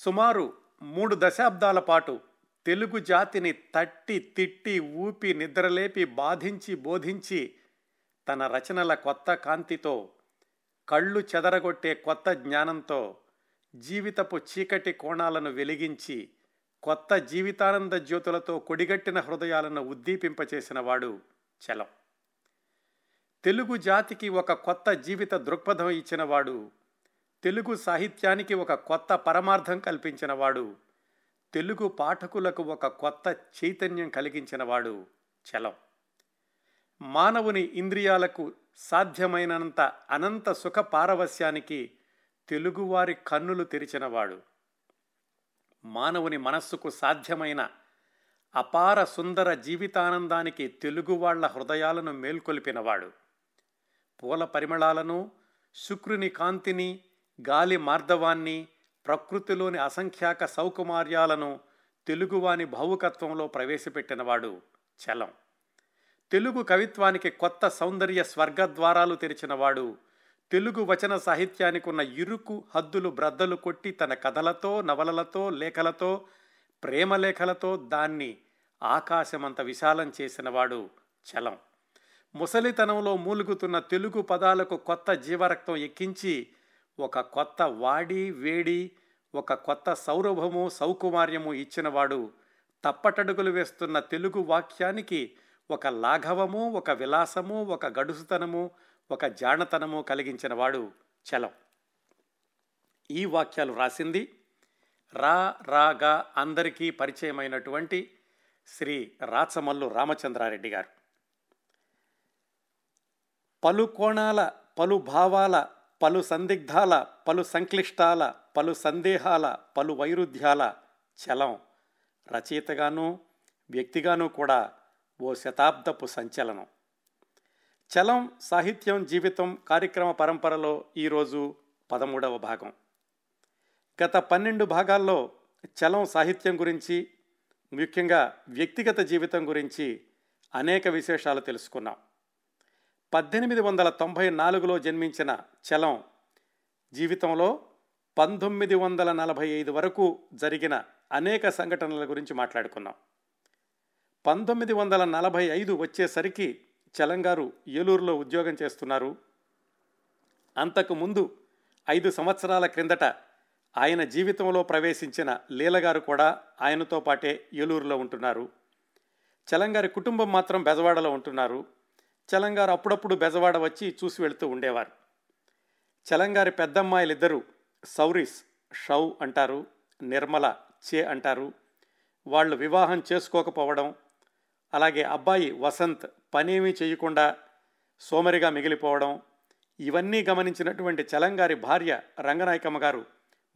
సుమారు మూడు దశాబ్దాల పాటు తెలుగు జాతిని తట్టి తిట్టి ఊపి నిద్రలేపి బాధించి బోధించి తన రచనల కొత్త కాంతితో కళ్ళు చెదరగొట్టే కొత్త జ్ఞానంతో జీవితపు చీకటి కోణాలను వెలిగించి కొత్త జీవితానంద జ్యోతులతో కొడిగట్టిన హృదయాలను ఉద్దీపింపచేసిన వాడు చలం. తెలుగు జాతికి ఒక కొత్త జీవిత దృక్పథం ఇచ్చినవాడు తెలుగు సాహిత్యానికి ఒక కొత్త పరమార్థం కల్పించినవాడు. తెలుగు పాఠకులకు ఒక కొత్త చైతన్యం కలిగించినవాడు చలం. మానవుని ఇంద్రియాలకు సాధ్యమైనంత అనంత సుఖ పారవస్యానికి తెలుగువారి కన్నులు తెరిచినవాడు. మానవుని మనస్సుకు సాధ్యమైన అపార సుందర జీవితానందానికి తెలుగు వాళ్ళ హృదయాలను మేల్కొల్పినవాడు. పూల పరిమళాలను శుక్రుని కాంతిని గాలి మార్ధవాన్ని ప్రకృతిలోని అసంఖ్యాక సౌకుమార్యాలను తెలుగువాని భావుకత్వంలో ప్రవేశపెట్టినవాడు చలం. తెలుగు కవిత్వానికి కొత్త సౌందర్య స్వర్గద్వారాలు తెరిచినవాడు తెలుగు వచన సాహిత్యానికి ఉన్న ఇరుకు హద్దులు బ్రద్దలు కొట్టి తన కథలతో నవలలతో లేఖలతో ప్రేమలేఖలతో దాన్ని ఆకాశమంత విశాలం చేసినవాడు చలం. ముసలితనంలో మూలుగుతున్న తెలుగు పదాలకు కొత్త జీవరక్తం ఎక్కించి ఒక కొత్త వాడి వేడి ఒక కొత్త సౌరభము సౌకుమార్యము ఇచ్చినవాడు తప్పటడుగులు వేస్తున్న తెలుగు వాక్యానికి ఒక లాఘవము ఒక విలాసము ఒక గడుసుతనము ఒక జానతనము కలిగించినవాడు చలం. ఈ వాక్యాలు రాసింది రా రాగా అందరికీ పరిచయమైనటువంటి శ్రీ రాచమల్లు రామచంద్రారెడ్డి గారు. పలు కోణాల పలు భావాల పలు సందిగ్ధాల పలు సంక్లిష్టాల పలు సందేహాల పలు వైరుధ్యాల చలం. రచయితగాను వ్యక్తిగాను కూడా ఓ శతాబ్దపు సంచలనం. చలం సాహిత్యం జీవితం కార్యక్రమ పరంపరలో ఈరోజు పదమూడవ భాగం. గత పన్నెండు భాగాల్లో చలం సాహిత్యం గురించి ముఖ్యంగా వ్యక్తిగత జీవితం గురించి అనేక విశేషాలు తెలుసుకున్నాం. పద్దెనిమిది వందల తొంభై నాలుగులో జన్మించిన చలం జీవితంలో పంతొమ్మిది వందల నలభై ఐదు వరకు జరిగిన అనేక సంఘటనల గురించి మాట్లాడుకున్నాం పంతొమ్మిది వందల నలభై ఐదు వచ్చేసరికి చలంగారు ఏలూరులో ఉద్యోగం చేస్తున్నారు. అంతకు ముందు ఐదు సంవత్సరాల క్రిందట ఆయన జీవితంలో ప్రవేశించిన లీలగారు కూడా ఆయనతో పాటే ఏలూరులో ఉంటున్నారు. చలంగారి కుటుంబం మాత్రం బెజవాడలో ఉంటున్నారు. చలంగారు అప్పుడప్పుడు బెజవాడ వచ్చి చూసి వెళుతూ ఉండేవారు. చలంగారి పెద్దమ్మాయిలిద్దరూ సౌరీస్ షౌ అంటారు నిర్మల చే అంటారు. వాళ్ళు వివాహం చేసుకోకపోవడం అలాగే అబ్బాయి వసంత్ పనేమీ చేయకుండా సోమరిగా మిగిలిపోవడం ఇవన్నీ గమనించినటువంటి చలంగారి భార్య రంగనాయకమ్మ గారు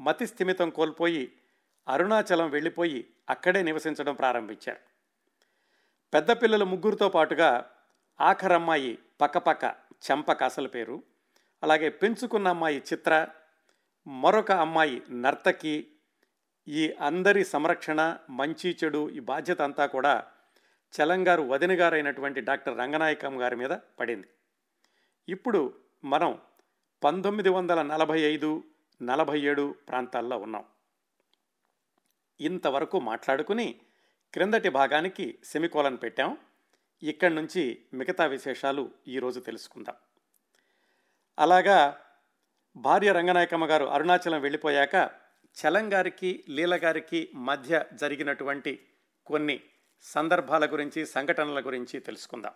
మతి స్థిమితం కోల్పోయి అరుణాచలం వెళ్ళిపోయి అక్కడే నివసించడం ప్రారంభించారు. పెద్ద పిల్లలు ముగ్గురితో పాటుగా ఆఖరమ్మాయి పక్కపక్క చంపక అసలు పేరు. అలాగే పెంచుకున్న అమ్మాయి చిత్ర మరొక అమ్మాయి నర్తకి. ఈ అందరి సంరక్షణ మంచి చెడు ఈ బాధ్యత అంతా కూడా చలంగారు వదిన గారైనటువంటి డాక్టర్ రంగనాయకం గారి మీద పడింది. ఇప్పుడు మనం పంతొమ్మిది వందల నలభై ఐదు నలభై ఏడు ప్రాంతాల్లో ఉన్నాం. ఇంతవరకు మాట్లాడుకుని క్రిందటి భాగానికి సెమికోలను పెట్టాం. ఇక్కడి నుంచి మిగతా విశేషాలు ఈరోజు తెలుసుకుందాం. అలాగా భార్య రంగనాయకమ్మ గారు అరుణాచలం వెళ్ళిపోయాక చలంగారికి లీలగారికి మధ్య జరిగినటువంటి కొన్ని సందర్భాల గురించి సంఘటనల గురించి తెలుసుకుందాం.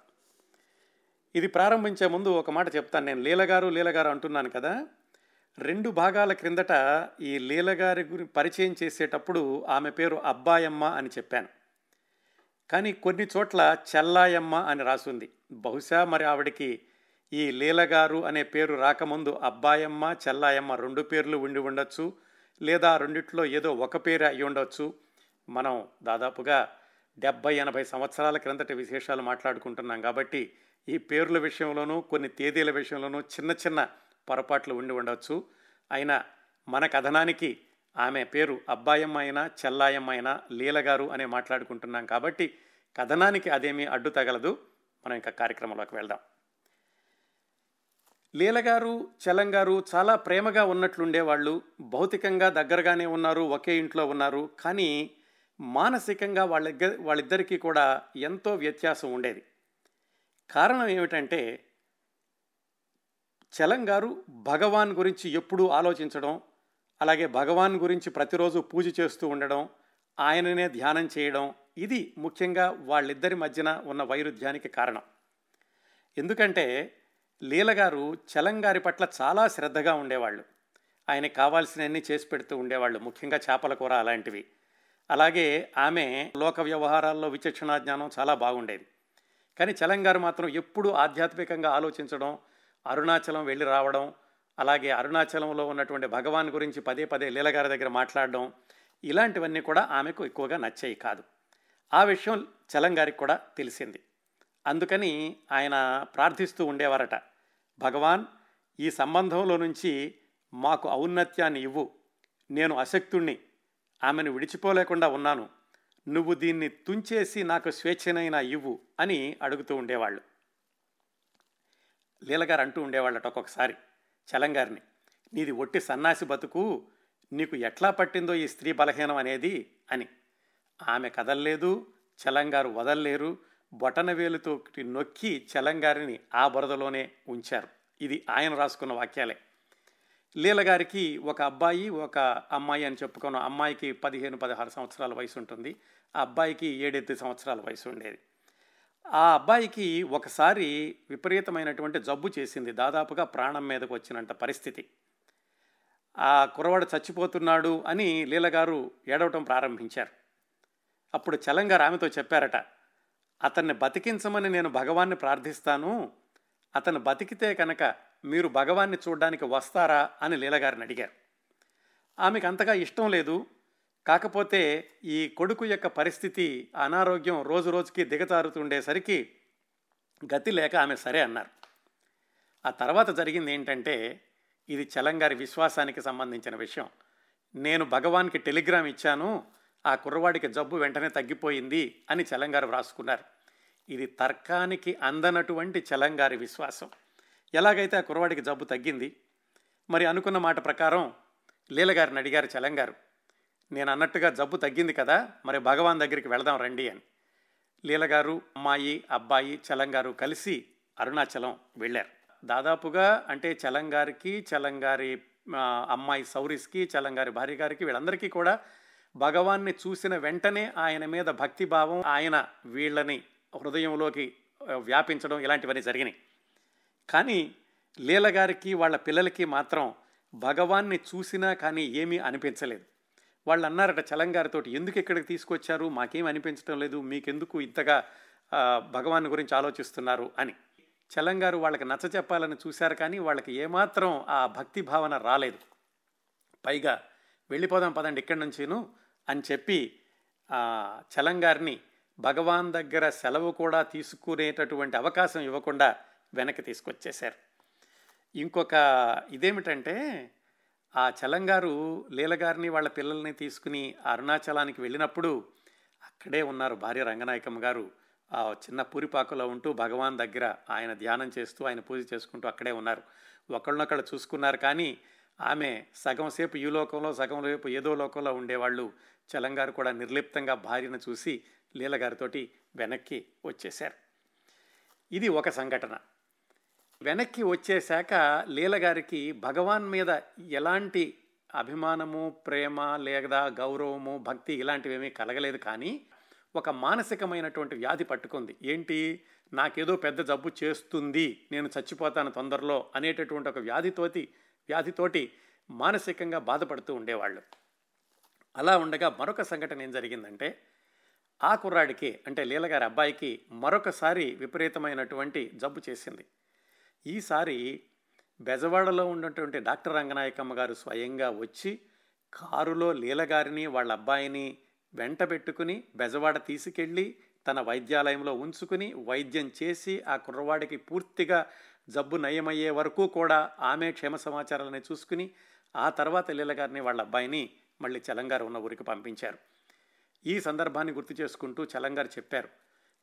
ఇది ప్రారంభించే ముందు ఒక మాట చెప్తాను నేను. లీలగారు లీలగారు అంటున్నాను కదా రెండు భాగాల క్రిందట ఈ లీలగారి గురి పరిచయం చేసేటప్పుడు ఆమె పేరు అబ్బాయమ్మ అని చెప్పాను. కానీ కొన్ని చోట్ల చెల్లాయమ్మ అని రాసుంది. బహుశా మరి ఆవిడకి ఈ లీలగారు అనే పేరు రాకముందు అబ్బాయమ్మ చెల్లాయమ్మ రెండు పేర్లు ఉండి ఉండొచ్చు లేదా రెండిట్లో ఏదో ఒక పేరు అయి ఉండొచ్చు. మనం దాదాపుగా డెబ్బై ఎనభై సంవత్సరాల క్రిందటి విశేషాలు మాట్లాడుకుంటున్నాం కాబట్టి ఈ పేర్ల విషయంలోనూ కొన్ని తేదీల విషయంలోనూ చిన్న చిన్న పొరపాట్లు ఉండి ఉండవచ్చు అయినా మన కథనానికి ఆమె పేరు అబ్బాయమ్మ అయినా చెల్లాయమ్మ అయినా లీలగారు అనే మాట్లాడుకుంటున్నాం కాబట్టి కథనానికి అదేమీ అడ్డు తగలదు. మనం ఇంకా కార్యక్రమంలోకి వెళ్దాం. లీలగారు చలంగారు చాలా ప్రేమగా ఉన్నట్లుండేవాళ్ళు. భౌతికంగా దగ్గరగానే ఉన్నారు ఒకే ఇంట్లో ఉన్నారు. కానీ మానసికంగా వాళ్ళ వాళ్ళిద్దరికీ కూడా ఎంతో వ్యత్యాసం ఉండేది. కారణం ఏమిటంటే చలంగారు భగవాన్ గురించి ఎప్పుడూ ఆలోచించడం అలాగే భగవాన్ గురించి ప్రతిరోజు పూజ చేస్తూ ఉండడం ఆయననే ధ్యానం చేయడం ఇది ముఖ్యంగా వాళ్ళిద్దరి మధ్యన ఉన్న వైరుధ్యానికి కారణం. ఎందుకంటే లీలగారు చలంగారి పట్ల చాలా శ్రద్ధగా ఉండేవాళ్ళు. ఆయనకి కావాల్సినవన్నీ చేసి పెడుతూ ఉండేవాళ్ళు ముఖ్యంగా చేపల కూర అలాంటివి. అలాగే ఆమె లోక వ్యవహారాల్లో విచక్షణా జ్ఞానం చాలా బాగుండేది. కానీ చలంగారు మాత్రం ఎప్పుడూ ఆధ్యాత్మికంగా ఆలోచించడం అరుణాచలం వెళ్ళి రావడం అలాగే అరుణాచలంలో ఉన్నటువంటి భగవాన్ గురించి పదే పదే లీలగారి దగ్గర మాట్లాడడం ఇలాంటివన్నీ కూడా ఆమెకు ఎక్కువగా నచ్చాయి కాదు. ఆ విషయం చలంగారికి కూడా తెలిసింది. అందుకని ఆయన ప్రార్థిస్తూ ఉండేవారట భగవాన్ ఈ సంబంధంలో నుంచి మాకు ఔన్నత్యాన్ని ఇవ్వు. నేను అశక్తుణ్ణి. ఆమెను విడిచిపోలేకుండా ఉన్నాను. నువ్వు దీన్ని తుంచేసి నాకు స్వేచ్ఛనైనా ఇవ్వు అని అడుగుతూ ఉండేవాళ్ళు. లీలగారు అంటూ ఉండేవాళ్ళట ఒక్కొక్కసారి. చలంగారిని నీది ఒట్టి సన్నాసి బతుకు నీకు ఎట్లా పట్టిందో ఈ స్త్రీ బలహీనం అనేది అని. ఆమె కదల్లేదు చలంగారు వదల్లేరు బొటన వేలుతో నొక్కి చలంగారిని ఆ బురదలోనే ఉంచారు. ఇది ఆయన రాసుకున్న వాక్యాలే. లీలగారికి ఒక అబ్బాయి ఒక అమ్మాయి అని చెప్పుకున్న. అమ్మాయికి పదిహేను పదహారు సంవత్సరాల వయసు ఉంటుంది ఆ అబ్బాయికి ఏడెనిమిది సంవత్సరాల వయసు ఉండేది ఆ అబ్బాయికి ఒకసారి విపరీతమైనటువంటి జబ్బు చేసింది. దాదాపుగా ప్రాణం మీదకు వచ్చినంత పరిస్థితి. ఆ కురవాడు చచ్చిపోతున్నాడు అని లీలగారు ఏడవటం ప్రారంభించారు. అప్పుడు చలంగారు ఆమెతో చెప్పారట అతన్ని బతికించమని నేను భగవాన్ని ప్రార్థిస్తాను. అతను బతికితే కనుక మీరు భగవాన్ని చూడడానికి వస్తారా? అని లీలగారిని అడిగారు. ఆమెకు అంతగా ఇష్టం లేదు. కాకపోతే ఈ కొడుకు యొక్క పరిస్థితి అనారోగ్యం రోజు రోజుకి దిగజారుతుండేసరికి గతి లేక ఆమె సరే అన్నారు. ఆ తర్వాత జరిగింది ఏంటంటే ఇది చలంగారి విశ్వాసానికి సంబంధించిన విషయం. నేను భగవాన్కి టెలిగ్రామ్ ఇచ్చాను ఆ కుర్రవాడికి జబ్బు వెంటనే తగ్గిపోయింది అని చలంగారు వ్రాసుకున్నారు. ఇది తర్కానికి అందనటువంటి చలంగారి విశ్వాసం. ఎలాగైతే ఆ కుర్రవాడికి జబ్బు తగ్గింది? మరి అనుకున్న మాట ప్రకారం లీలగారిని అడిగారు చలంగారు. నేను అన్నట్టుగా జబ్బు తగ్గింది కదా మరి భగవాన్ దగ్గరికి వెళదాం రండి అని. లీలగారు అమ్మాయి అబ్బాయి చలంగారు కలిసి అరుణాచలం వెళ్ళారు. దాదాపుగా అంటే చలంగారికి చలంగారి అమ్మాయి సౌరిస్కి చలంగారి భార్య గారికి వీళ్ళందరికీ కూడా భగవాన్ని చూసిన వెంటనే ఆయన మీద భక్తిభావం ఆయన వీళ్ళని హృదయంలోకి వ్యాపించడం ఇలాంటివన్నీ జరిగినాయి. కానీ లీలగారికి వాళ్ళ పిల్లలకి మాత్రం భగవాన్ని చూసినా కానీ ఏమీ అనిపించలేదు. వాళ్ళు అన్నారట చలంగారితో ఎందుకు ఇక్కడికి తీసుకొచ్చారు? మాకేం అనిపించడం లేదు. మీకెందుకు ఇంతగా భగవాన్ గురించి ఆలోచిస్తున్నారు? అని. చలంగారు వాళ్ళకి నచ్చ చెప్పాలని చూశారు కానీ వాళ్ళకి ఏమాత్రం ఆ భక్తి భావన రాలేదు. పైగా వెళ్ళిపోదాం పదండి ఇక్కడి నుంచిను అని చెప్పి చలంగారిని భగవాన్ దగ్గర సెలవు కూడా తీసుకునేటటువంటి అవకాశం ఇవ్వకుండా వెనక్కి తీసుకొచ్చేశారు. ఇంకొక ఇదేమిటంటే ఆ చలంగారు లీలగారిని వాళ్ళ పిల్లల్ని తీసుకుని అరుణాచలానికి వెళ్ళినప్పుడు అక్కడే ఉన్నారు భార్య రంగనాయకమ్మ గారు. ఆ చిన్న పూరిపాకులో ఉంటూ భగవాన్ దగ్గర ఆయన ధ్యానం చేస్తూ ఆయన పూజ చేసుకుంటూ అక్కడే ఉన్నారు. ఒకళ్ళనొకళ్ళు చూసుకున్నారు కానీ ఆమె సగం సేపు ఈ లోకంలో సగం సేపు ఏదో లోకంలో ఉండేవాళ్ళు. చలంగారు కూడా నిర్లిప్తంగా భార్యను చూసి లీలగారితోటి వెనక్కి వచ్చేశారు. ఇది ఒక సంఘటన. వెనక్కి వచ్చేశాక లీలగారికి భగవాన్ మీద ఎలాంటి అభిమానము ప్రేమ లేదా గౌరవము భక్తి ఇలాంటివేమీ కలగలేదు కానీ ఒక మానసికమైనటువంటి వ్యాధి పట్టుకుంది. ఏంటి? నాకేదో పెద్ద జబ్బు చేస్తుంది నేను చచ్చిపోతాను తొందరలో అనేటటువంటి ఒక వ్యాధితోటి వ్యాధితోటి మానసికంగా బాధపడుతూ ఉండేవాళ్ళు. అలా ఉండగా మరొక సంఘటన ఏం జరిగిందంటే ఆ కుర్రాడికి అంటే లీలగారి అబ్బాయికి మరొకసారి విపరీతమైనటువంటి జబ్బు చేసింది. ఈసారి బెజవాడలో ఉన్నటువంటి డాక్టర్ రంగనాయకమ్మ గారు స్వయంగా వచ్చి కారులో లీలగారిని వాళ్ళ అబ్బాయిని వెంట పెట్టుకుని బెజవాడ తీసుకెళ్ళి తన వైద్యాలయంలో ఉంచుకుని వైద్యం చేసి ఆ కుర్రవాడికి పూర్తిగా జబ్బు నయమయ్యే వరకు కూడా ఆమె క్షేమ సమాచారాలని చూసుకుని ఆ తర్వాత లీలగారిని వాళ్ళ అబ్బాయిని మళ్ళీ చలంగారు ఉన్న ఊరికి పంపించారు. ఈ సందర్భాన్ని గుర్తు చేసుకుంటూ చలంగారు చెప్పారు.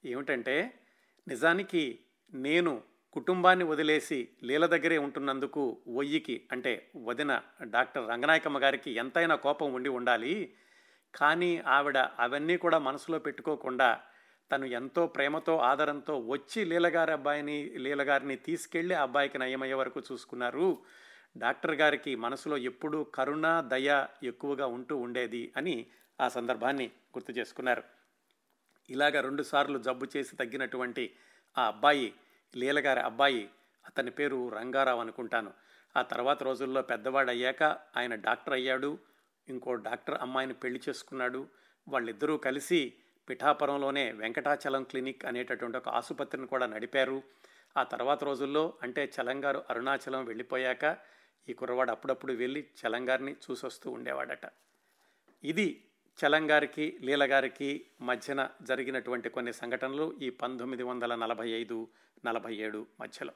ఏమిటంటే నిజానికి నేను కుటుంబాన్ని వదిలేసి లీల దగ్గరే ఉంటున్నందుకు ఒయ్యికి అంటే వదిన డాక్టర్ రంగనాయకమ్మ గారికి ఎంతైనా కోపం ఉండి ఉండాలి. కానీ ఆవిడ అవన్నీ కూడా మనసులో పెట్టుకోకుండా తను ఎంతో ప్రేమతో ఆదరంతో వచ్చి లీలగారి అబ్బాయిని లీలగారిని తీసుకెళ్ళి అబ్బాయికి నయమయ్యే వరకు చూసుకున్నారు. డాక్టర్ గారికి మనసులో ఎప్పుడూ కరుణ దయ ఎక్కువగా ఉంటూ ఉండేది అని ఆ సందర్భాన్ని గుర్తు చేసుకున్నారు. ఇలాగ రెండుసార్లు జబ్బు చేసి తగ్గినటువంటి ఆ అబ్బాయి లీలగారి అబ్బాయి అతని పేరు రంగారావు అనుకుంటాను. ఆ తర్వాత రోజుల్లో పెద్దవాడు అయ్యాక ఆయన డాక్టర్ అయ్యాడు ఇంకో డాక్టర్ అమ్మాయిని పెళ్ళి చేసుకున్నాడు. వాళ్ళిద్దరూ కలిసి పిఠాపురంలోనే వెంకటాచలం క్లినిక్ అనేటటువంటి ఒక ఆసుపత్రిని కూడా నడిపారు. ఆ తర్వాత రోజుల్లో అంటే చలంగారు అరుణాచలం వెళ్ళిపోయాక ఈ కుర్రవాడు అప్పుడప్పుడు వెళ్ళి చలంగారిని చూసొస్తూ ఉండేవాడట. ఇది చలంగారికి లీలగారికి మధ్యన జరిగినటువంటి కొన్ని సంఘటనలు ఈ పంతొమ్మిది వందల నలభై ఐదు నలభై ఏడు మధ్యలో.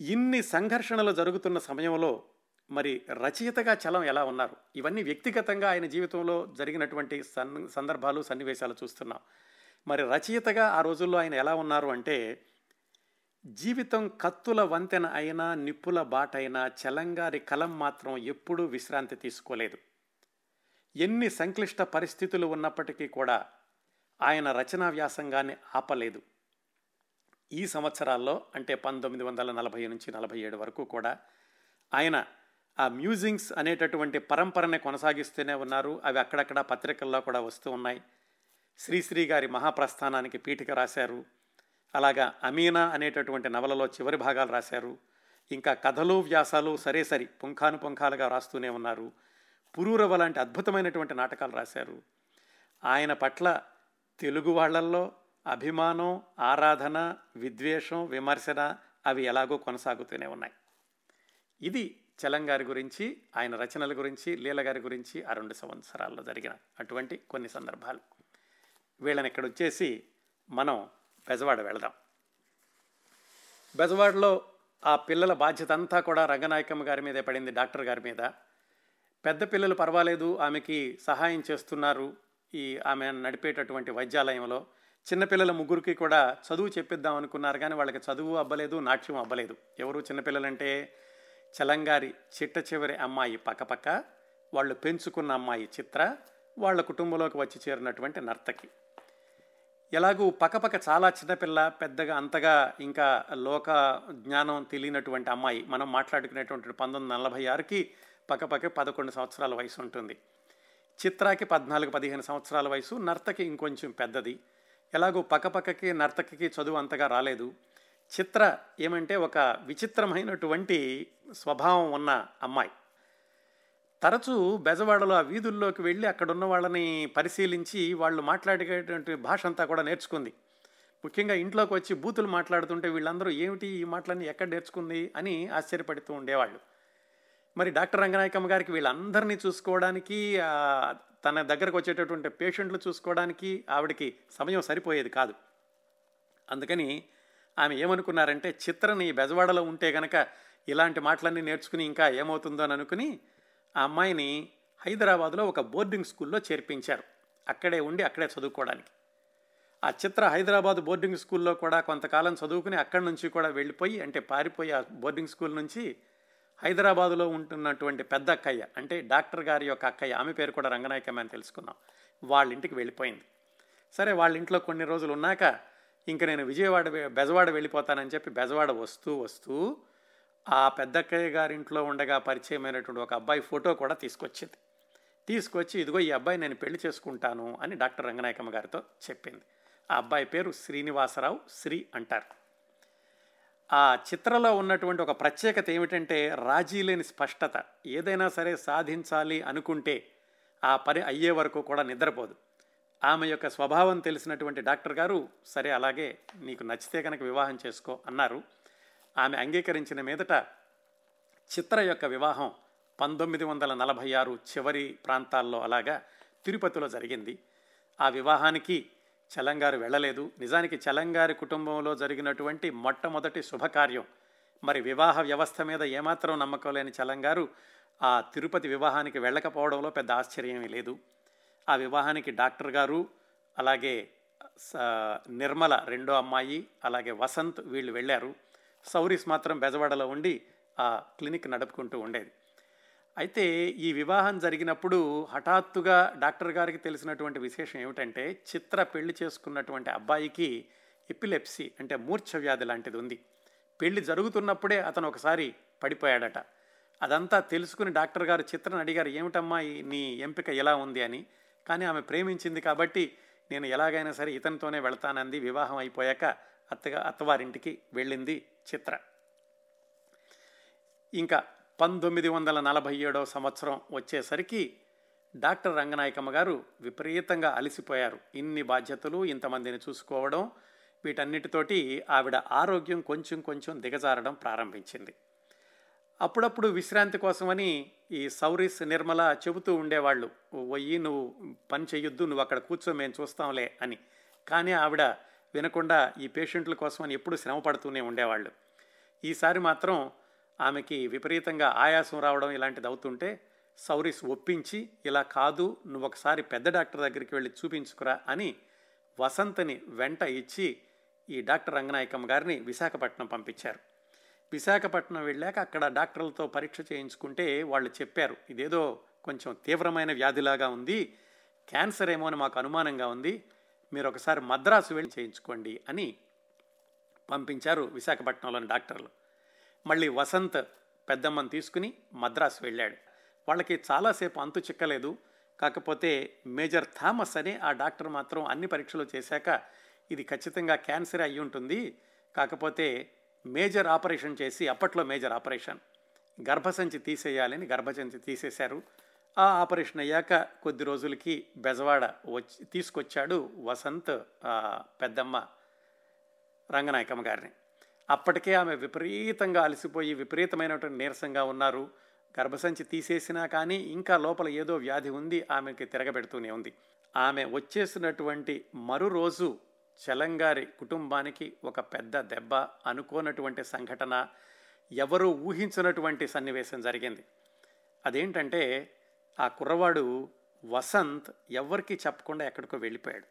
ఇన్ని సంఘర్షణలు జరుగుతున్న సమయంలో మరి రచయితగా చలం ఎలా ఉన్నారు? ఇవన్నీ వ్యక్తిగతంగా ఆయన జీవితంలో జరిగినటువంటి సన్ సందర్భాలు సన్నివేశాలు చూస్తున్నాం. మరి రచయితగా ఆ రోజుల్లో ఆయన ఎలా ఉన్నారు అంటే జీవితం కత్తుల వంతెన అయినా నిప్పుల బాటైనా చలంగారి కలం మాత్రం ఎప్పుడూ విశ్రాంతి తీసుకోలేదు. ఎన్ని సంక్లిష్ట పరిస్థితులు ఉన్నప్పటికీ కూడా ఆయన రచనా వ్యాసంగాన్ని ఆపలేదు. ఈ సంవత్సరాల్లో అంటే పంతొమ్మిది వందల నలభై నుంచి నలభై ఏడు వరకు కూడా ఆయన ఆ మ్యూజింగ్స్ అనేటటువంటి పరంపరని కొనసాగిస్తూనే ఉన్నారు. అవి అక్కడక్కడ పత్రికల్లో కూడా వస్తూ ఉన్నాయి. శ్రీశ్రీ గారి మహాప్రస్థానానికి పీఠిక రాశారు. అలాగా అమీనా అనేటటువంటి నవలలో చివరి భాగాలు రాశారు. ఇంకా కథలు వ్యాసాలు సరే సరి పుంఖాను పుంఖాలుగా రాస్తూనే ఉన్నారు. పురూరవ లాంటి అద్భుతమైనటువంటి నాటకాలు రాశారు. ఆయన పట్ల తెలుగు వాళ్ళల్లో అభిమానం ఆరాధన విద్వేషం విమర్శన అవి ఎలాగో కొనసాగుతూనే ఉన్నాయి. ఇది చలంగారి గురించి ఆయన రచనల గురించి లీలగారి గురించి ఆ రెండు సంవత్సరాల్లో జరిగిన అటువంటి కొన్ని సందర్భాలు. వీళ్ళని ఇక్కడ వచ్చేసి మనం బెజవాడ వెళదాం. బెజవాడలో ఆ పిల్లల బాధ్యత అంతా కూడా రంగనాయకమ్మ గారి మీదే పడింది డాక్టర్ గారి మీద. పెద్ద పిల్లలు పర్వాలేదు ఆమెకి సహాయం చేస్తున్నారు ఈ ఆమె నడిపేటటువంటి వైద్యాలయంలో. చిన్నపిల్లల ముగ్గురికి కూడా చదువు చెప్పిద్దాం అనుకున్నారు కానీ వాళ్ళకి చదువు అవ్వలేదు నాట్యం అవ్వలేదు ఎవరు చిన్నపిల్లలంటే చలంగారి చిట్ట చివరి అమ్మాయి పక్కపక్క వాళ్ళు పెంచుకున్న అమ్మాయి చిత్ర వాళ్ళ కుటుంబంలోకి వచ్చి చేరినటువంటి నర్తకి. ఎలాగూ పక్కపక్క చాలా చిన్నపిల్ల పెద్దగా అంతగా ఇంకా లోక జ్ఞానం తెలియనటువంటి అమ్మాయి. మనం మాట్లాడుకునేటువంటి పంతొమ్మిది నలభై ఆరుకి పక్కపక్క పదకొండు సంవత్సరాల వయసు ఉంటుంది. చిత్రాకి పద్నాలుగు పదిహేను సంవత్సరాల వయసు నర్తకి ఇంకొంచెం పెద్దది. ఎలాగో పక్కపక్కకి నర్తకికి చదువు అంతగా రాలేదు. చిత్ర ఏమంటే ఒక విచిత్రమైనటువంటి స్వభావం ఉన్న అమ్మాయి. తరచూ బెజవాడలో ఆ వీధుల్లోకి వెళ్ళి అక్కడున్న వాళ్ళని పరిశీలించి వాళ్ళు మాట్లాడేటువంటి భాష అంతా కూడా నేర్చుకుంది. ముఖ్యంగా ఇంట్లోకి వచ్చి బూతులు మాట్లాడుతుంటే వీళ్ళందరూ ఏమిటి ఈ మాటలన్నీ ఎక్కడ నేర్చుకుంది? అని ఆశ్చర్యపడుతూ ఉండేవాళ్ళు. మరి డాక్టర్ రంగనాయకమ్మ గారికి వీళ్ళందరినీ చూసుకోవడానికి తన దగ్గరకు వచ్చేటటువంటి పేషెంట్లు చూసుకోవడానికి ఆవిడకి సమయం సరిపోయేది కాదు. అందుకని ఆమె ఏమనుకున్నారంటే చిత్రని బెజవాడలో ఉంటే గనక ఇలాంటి మాటలన్నీ నేర్చుకుని ఇంకా ఏమవుతుందో అని అనుకుని ఆ అమ్మాయిని హైదరాబాద్లో ఒక బోర్డింగ్ స్కూల్లో చేర్పించారు. అక్కడే ఉండి అక్కడే చదువుకోవడానికి. ఆ చిత్ర హైదరాబాద్ బోర్డింగ్ స్కూల్లో కూడా కొంతకాలం చదువుకుని అక్కడి నుంచి కూడా వెళ్ళిపోయి అంటే పారిపోయి ఆ బోర్డింగ్ స్కూల్ నుంచి హైదరాబాదులో ఉంటున్నటువంటి పెద్ద అక్కయ్య అంటే డాక్టర్ గారి యొక్క అక్కయ్య ఆమె పేరు కూడా రంగనాయకమ్మ అని తెలుసుకున్నాం. వాళ్ళ ఇంటికి వెళ్ళిపోయింది. సరే వాళ్ళ ఇంట్లో కొన్ని రోజులు ఉన్నాక ఇంక నేను విజయవాడ బెజవాడ వెళ్ళిపోతానని చెప్పి బెజవాడ వస్తూ వస్తూ ఆ పెద్దక్కయ్య గారింట్లో ఉండగా పరిచయమైనటువంటి ఒక అబ్బాయి ఫోటో కూడా తీసుకొచ్చింది. తీసుకొచ్చి ఇదిగో ఈ అబ్బాయి నేను పెళ్ళి చేసుకుంటాను అని డాక్టర్ రంగనాయకమ్మ గారితో చెప్పింది. ఆ అబ్బాయి పేరు శ్రీనివాసరావు శ్రీ అంటారు. ఆ చిత్రలో ఉన్నటువంటి ఒక ప్రత్యేకత ఏమిటంటే రాజీ లేని స్పష్టత. ఏదైనా సరే సాధించాలి అనుకుంటే ఆ పని అయ్యే వరకు కూడా నిద్రపోదు. ఆమె యొక్క స్వభావం తెలిసినటువంటి డాక్టర్ గారు సరే అలాగే నీకు నచ్చితే కనుక వివాహం చేసుకో అన్నారు. ఆమె అంగీకరించిన మీదట చిత్ర యొక్క వివాహం పంతొమ్మిది వందల నలభై ఆరు చివరి ప్రాంతాల్లో అలాగా తిరుపతిలో జరిగింది. ఆ వివాహానికి చలంగారు వెళ్ళలేదు. నిజానికి చలంగారి కుటుంబంలో జరిగినటువంటి మొట్టమొదటి శుభకార్యం. మరి వివాహ వ్యవస్థ మీద ఏమాత్రం నమ్మకం లేని చలంగారు ఆ తిరుపతి వివాహానికి వెళ్ళకపోవడంలో పెద్ద ఆశ్చర్యమే లేదు. ఆ వివాహానికి డాక్టర్ గారు అలాగే నిర్మల రెండో అమ్మాయి అలాగే వసంత్ వీళ్ళు వెళ్ళారు. సౌరీస్ మాత్రం బెజవాడలో ఉండి ఆ క్లినిక్ నడుపుకుంటూ ఉండేది. అయితే ఈ వివాహం జరిగినప్పుడు హఠాత్తుగా డాక్టర్ గారికి తెలిసినటువంటి విశేషం ఏమిటంటే చిత్ర పెళ్ళి చేసుకున్నటువంటి అబ్బాయికి ఎపిలెప్సీ అంటే మూర్ఛ వ్యాధి లాంటిది ఉంది. పెళ్ళి జరుగుతున్నప్పుడే అతను ఒకసారి పడిపోయాడట. అదంతా తెలుసుకుని డాక్టర్ గారు చిత్రను అడిగారు ఏమిటమ్మా నీ ఎంపిక ఎలా ఉంది? అని. కానీ ఆమె ప్రేమించింది కాబట్టి నేను ఎలాగైనా సరే ఇతనితోనే వెళ్తానంది వివాహం అయిపోయాక అత్తగా అత్తవారింటికి వెళ్ళింది చిత్ర. ఇంకా పంతొమ్మిది వందల నలభై ఏడో సంవత్సరం వచ్చేసరికి డాక్టర్ రంగనాయకమ్మ గారు విపరీతంగా అలసిపోయారు. ఇన్ని బాధ్యతలు ఇంతమందిని చూసుకోవడం వీటన్నిటితోటి ఆవిడ ఆరోగ్యం కొంచెం కొంచెం దిగజారడం ప్రారంభించింది. అప్పుడప్పుడు విశ్రాంతి కోసమని ఈ సౌరీస్ నిర్మల చెబుతూ ఉండేవాళ్ళు వయ్యి నువ్వు పని చెయ్యొద్దు నువ్వు అక్కడ కూర్చో మేము చూస్తాంలే అని. కానీ ఆవిడ వినకుండా ఈ పేషెంట్ల కోసమని ఎప్పుడు శ్రమ పడుతూనే ఉండేవాళ్ళు. ఈసారి మాత్రం ఆమెకి విపరీతంగా ఆయాసం రావడం ఇలాంటిది అవుతుంటే సౌరీస్ ఒప్పించి ఇలా కాదు నువ్వు ఒకసారి పెద్ద డాక్టర్ దగ్గరికి వెళ్ళి చూపించుకురా అని వసంతని వెంట ఇచ్చి ఈ డాక్టర్ రంగనాయకమ్మ గారిని విశాఖపట్నం పంపించారు. విశాఖపట్నం వెళ్ళాక అక్కడ డాక్టర్లతో పరీక్ష చేయించుకుంటే వాళ్ళు చెప్పారు ఇదేదో కొంచెం తీవ్రమైన వ్యాధిలాగా ఉంది క్యాన్సర్ ఏమో అని మాకు అనుమానంగా ఉంది మీరు ఒకసారి మద్రాసు వెళ్ళి చేయించుకోండి అని పంపించారు విశాఖపట్నంలోని డాక్టర్లు. మళ్ళీ వసంత్ పెద్దమ్మని తీసుకుని మద్రాసు వెళ్ళాడు. వాళ్ళకి చాలాసేపు అంతు చిక్కలేదు. కాకపోతే మేజర్ థామస్ అని ఆ డాక్టర్ మాత్రం అన్ని పరీక్షలు చేశాక ఇది ఖచ్చితంగా క్యాన్సర్ అయి ఉంటుంది. కాకపోతే మేజర్ ఆపరేషన్ చేసి అప్పట్లో మేజర్ ఆపరేషన్. గర్భసంచి తీసేయాలని గర్భసంచి తీసేశారు. ఆ ఆపరేషన్ అయ్యాక కొద్ది రోజులకి బెజవాడ వచ్చి తీసుకొచ్చాడు వసంత్ పెద్దమ్మ రంగనాయకమ్మ గారిని. అప్పటికే ఆమె విపరీతంగా అలసిపోయి విపరీతమైనటువంటి నీరసంగా ఉన్నారు. గర్భసంచి తీసేసినా కానీ ఇంకా లోపల ఏదో వ్యాధి ఉంది ఆమెకి తిరగబెడుతూనే ఉంది. ఆమె వచ్చేసినటువంటి మరో రోజు చలంగారి కుటుంబానికి ఒక పెద్ద దెబ్బ అనుకోనటువంటి సంఘటన ఎవరూ ఊహించినటువంటి సన్నివేశం జరిగింది. అదేంటంటే ఆ కుర్రవాడు వసంత్ ఎవరికి చెప్పకుండా ఎక్కడికో వెళ్ళిపోయాడు.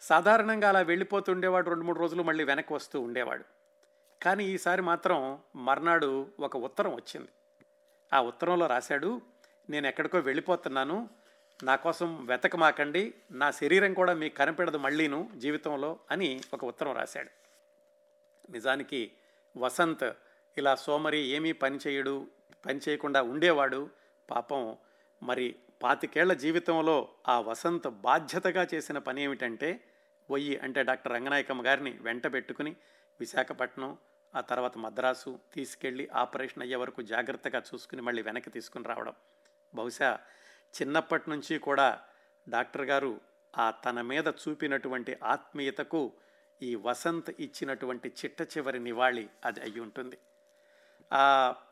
సాధారణంగా అలా వెళ్ళిపోతుండేవాడు రెండు మూడు రోజులు మళ్ళీ వెనక్కి వస్తూ ఉండేవాడు. కానీ ఈసారి మాత్రం మర్నాడు ఒక ఉత్తరం వచ్చింది. ఆ ఉత్తరంలో రాశాడు నేను ఎక్కడికో వెళ్ళిపోతున్నాను. నా కోసం వెతకమాకండి. నా శరీరం కూడా మీకు కనిపెడదు మళ్ళీను జీవితంలో అని ఒక ఉత్తరం రాశాడు. నిజానికి వసంత్ ఇలా సోమరి ఏమీ పని చేయడు పని చేయకుండా ఉండేవాడు. పాపం మరి పాతికేళ్ళ జీవితంలో ఆ వసంత్ బాధ్యతగా చేసిన పని ఏమిటంటే వయ్యి అంటే డాక్టర్ రంగనాయకమ్మ గారిని వెంట పెట్టుకుని విశాఖపట్నం ఆ తర్వాత మద్రాసు తీసుకెళ్ళి ఆపరేషన్ అయ్యే వరకు జాగ్రత్తగా చూసుకుని మళ్ళీ వెనక్కి తీసుకుని రావడం. బహుశా చిన్నప్పటి నుంచి కూడా డాక్టర్ గారు ఆ తన మీద చూపినటువంటి ఆత్మీయతకు ఈ వసంత్ ఇచ్చినటువంటి చిట్ట చివరి నివాళి అది అయి ఉంటుంది.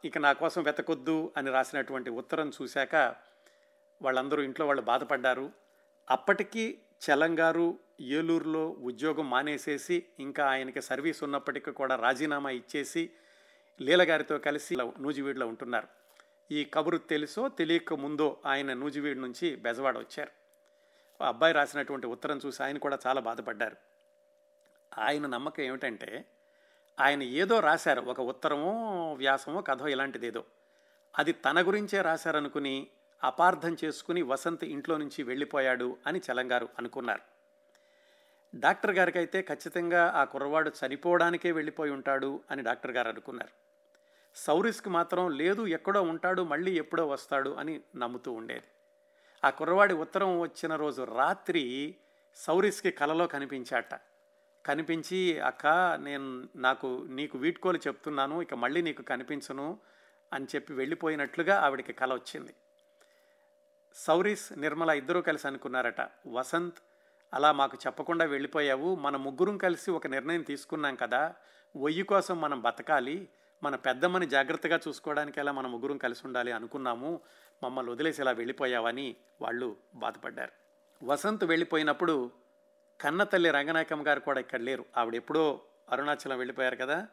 ఇక నా కోసం వెతకొద్దు అని రాసినటువంటి ఉత్తరం చూశాక వాళ్ళందరూ ఇంట్లో వాళ్ళు బాధపడ్డారు. అప్పటికీ చలంగారు ఏలూరులో ఉద్యోగం మానేసేసి ఇంకా ఆయనకి సర్వీస్ ఉన్నప్పటికీ కూడా రాజీనామా ఇచ్చేసి లీలగారితో కలిసి నూజివీడులో ఉంటున్నారు. ఈ కబురు తెలుసో తెలియక ముందో ఆయన నూజివీడు నుంచి బెజవాడ వచ్చారు. అబ్బాయి రాసినటువంటి ఉత్తరం చూసి ఆయన కూడా చాలా బాధపడ్డారు. ఆయన నమ్మకం ఏమిటంటే ఆయన ఏదో రాశారు ఒక ఉత్తరమో వ్యాసమో కథో ఇలాంటిదేదో. అది తన గురించే రాశారనుకుని అపార్థం చేసుకుని వసంత్ ఇంట్లో నుంచి వెళ్ళిపోయాడు అని చలంగారు అనుకున్నారు. డాక్టర్ గారికి అయితే ఖచ్చితంగా ఆ కుర్రవాడు చనిపోవడానికే వెళ్ళిపోయి ఉంటాడు అని డాక్టర్ గారు అనుకున్నారు. సౌరిస్కి మాత్రం లేదు ఎక్కడో ఉంటాడు మళ్ళీ ఎప్పుడో వస్తాడు అని నమ్ముతూ ఉండేది. ఆ కుర్రవాడి ఉత్తరం వచ్చిన రోజు రాత్రి సౌరిస్కి కలలో కనిపించాట. కనిపించి అక్క నేను నాకు నీకు వీడ్కోలు చెప్తున్నాను ఇక మళ్ళీ నీకు కనిపించను అని చెప్పి వెళ్ళిపోయినట్లుగా ఆవిడికి కల వచ్చింది. సౌరీస్ నిర్మల ఇద్దరూ కలిసి అనుకున్నారట వసంత్ అలా మాకు చెప్పకుండా వెళ్ళిపోయావు. మన ముగ్గురం కలిసి ఒక నిర్ణయం తీసుకున్నాం కదా. ఒయ్యి కోసం మనం బతకాలి. మన పెద్దమ్మని జాగ్రత్తగా చూసుకోవడానికి ఎలా మన ముగ్గురం కలిసి ఉండాలి అనుకున్నాము. మమ్మల్ని వదిలేసి ఇలా వెళ్ళిపోయావని వాళ్ళు బాధపడ్డారు. వసంత్ వెళ్ళిపోయినప్పుడు కన్నతల్లి రంగనాయకమ్మ గారు కూడా ఇక్కడ లేరు. ఆవిడ ఎప్పుడో అరుణాచలం వెళ్ళిపోయారు కదా.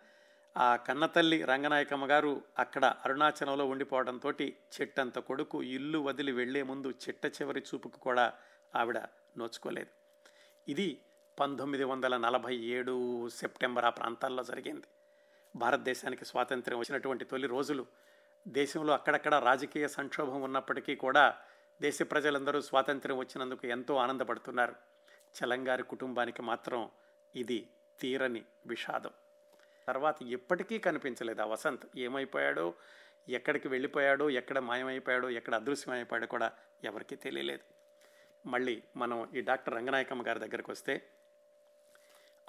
ఆ కన్నతల్లి రంగనాయకమ్మ గారు అక్కడ అరుణాచలంలో ఉండిపోవడంతో చెట్టంత కొడుకు ఇల్లు వదిలి వెళ్ళే ముందు చిట్ట చివరి చూపుకు కూడా ఆవిడ నోచుకోలేదు. ఇది పంతొమ్మిది వందల నలభై ఏడు సెప్టెంబర్ ఆ ప్రాంతాల్లో జరిగింది. భారతదేశానికి స్వాతంత్ర్యం వచ్చినటువంటి తొలి రోజులు దేశంలో అక్కడక్కడ రాజకీయ సంక్షోభం ఉన్నప్పటికీ కూడా దేశ ప్రజలందరూ స్వాతంత్ర్యం వచ్చినందుకు ఎంతో ఆనందపడుతున్నారు. చలంగారి కుటుంబానికి మాత్రం ఇది తీరని విషాదం. తర్వాత ఎప్పటికీ కనిపించలేదు. ఆ వసంత్ ఏమైపోయాడో ఎక్కడికి వెళ్ళిపోయాడో ఎక్కడ మాయమైపోయాడో ఎక్కడ అదృశ్యమైపోయాడో కూడా ఎవరికీ తెలియలేదు. మళ్ళీ మనం ఈ డాక్టర్ రంగనాయకమ్మ గారి దగ్గరకు వస్తే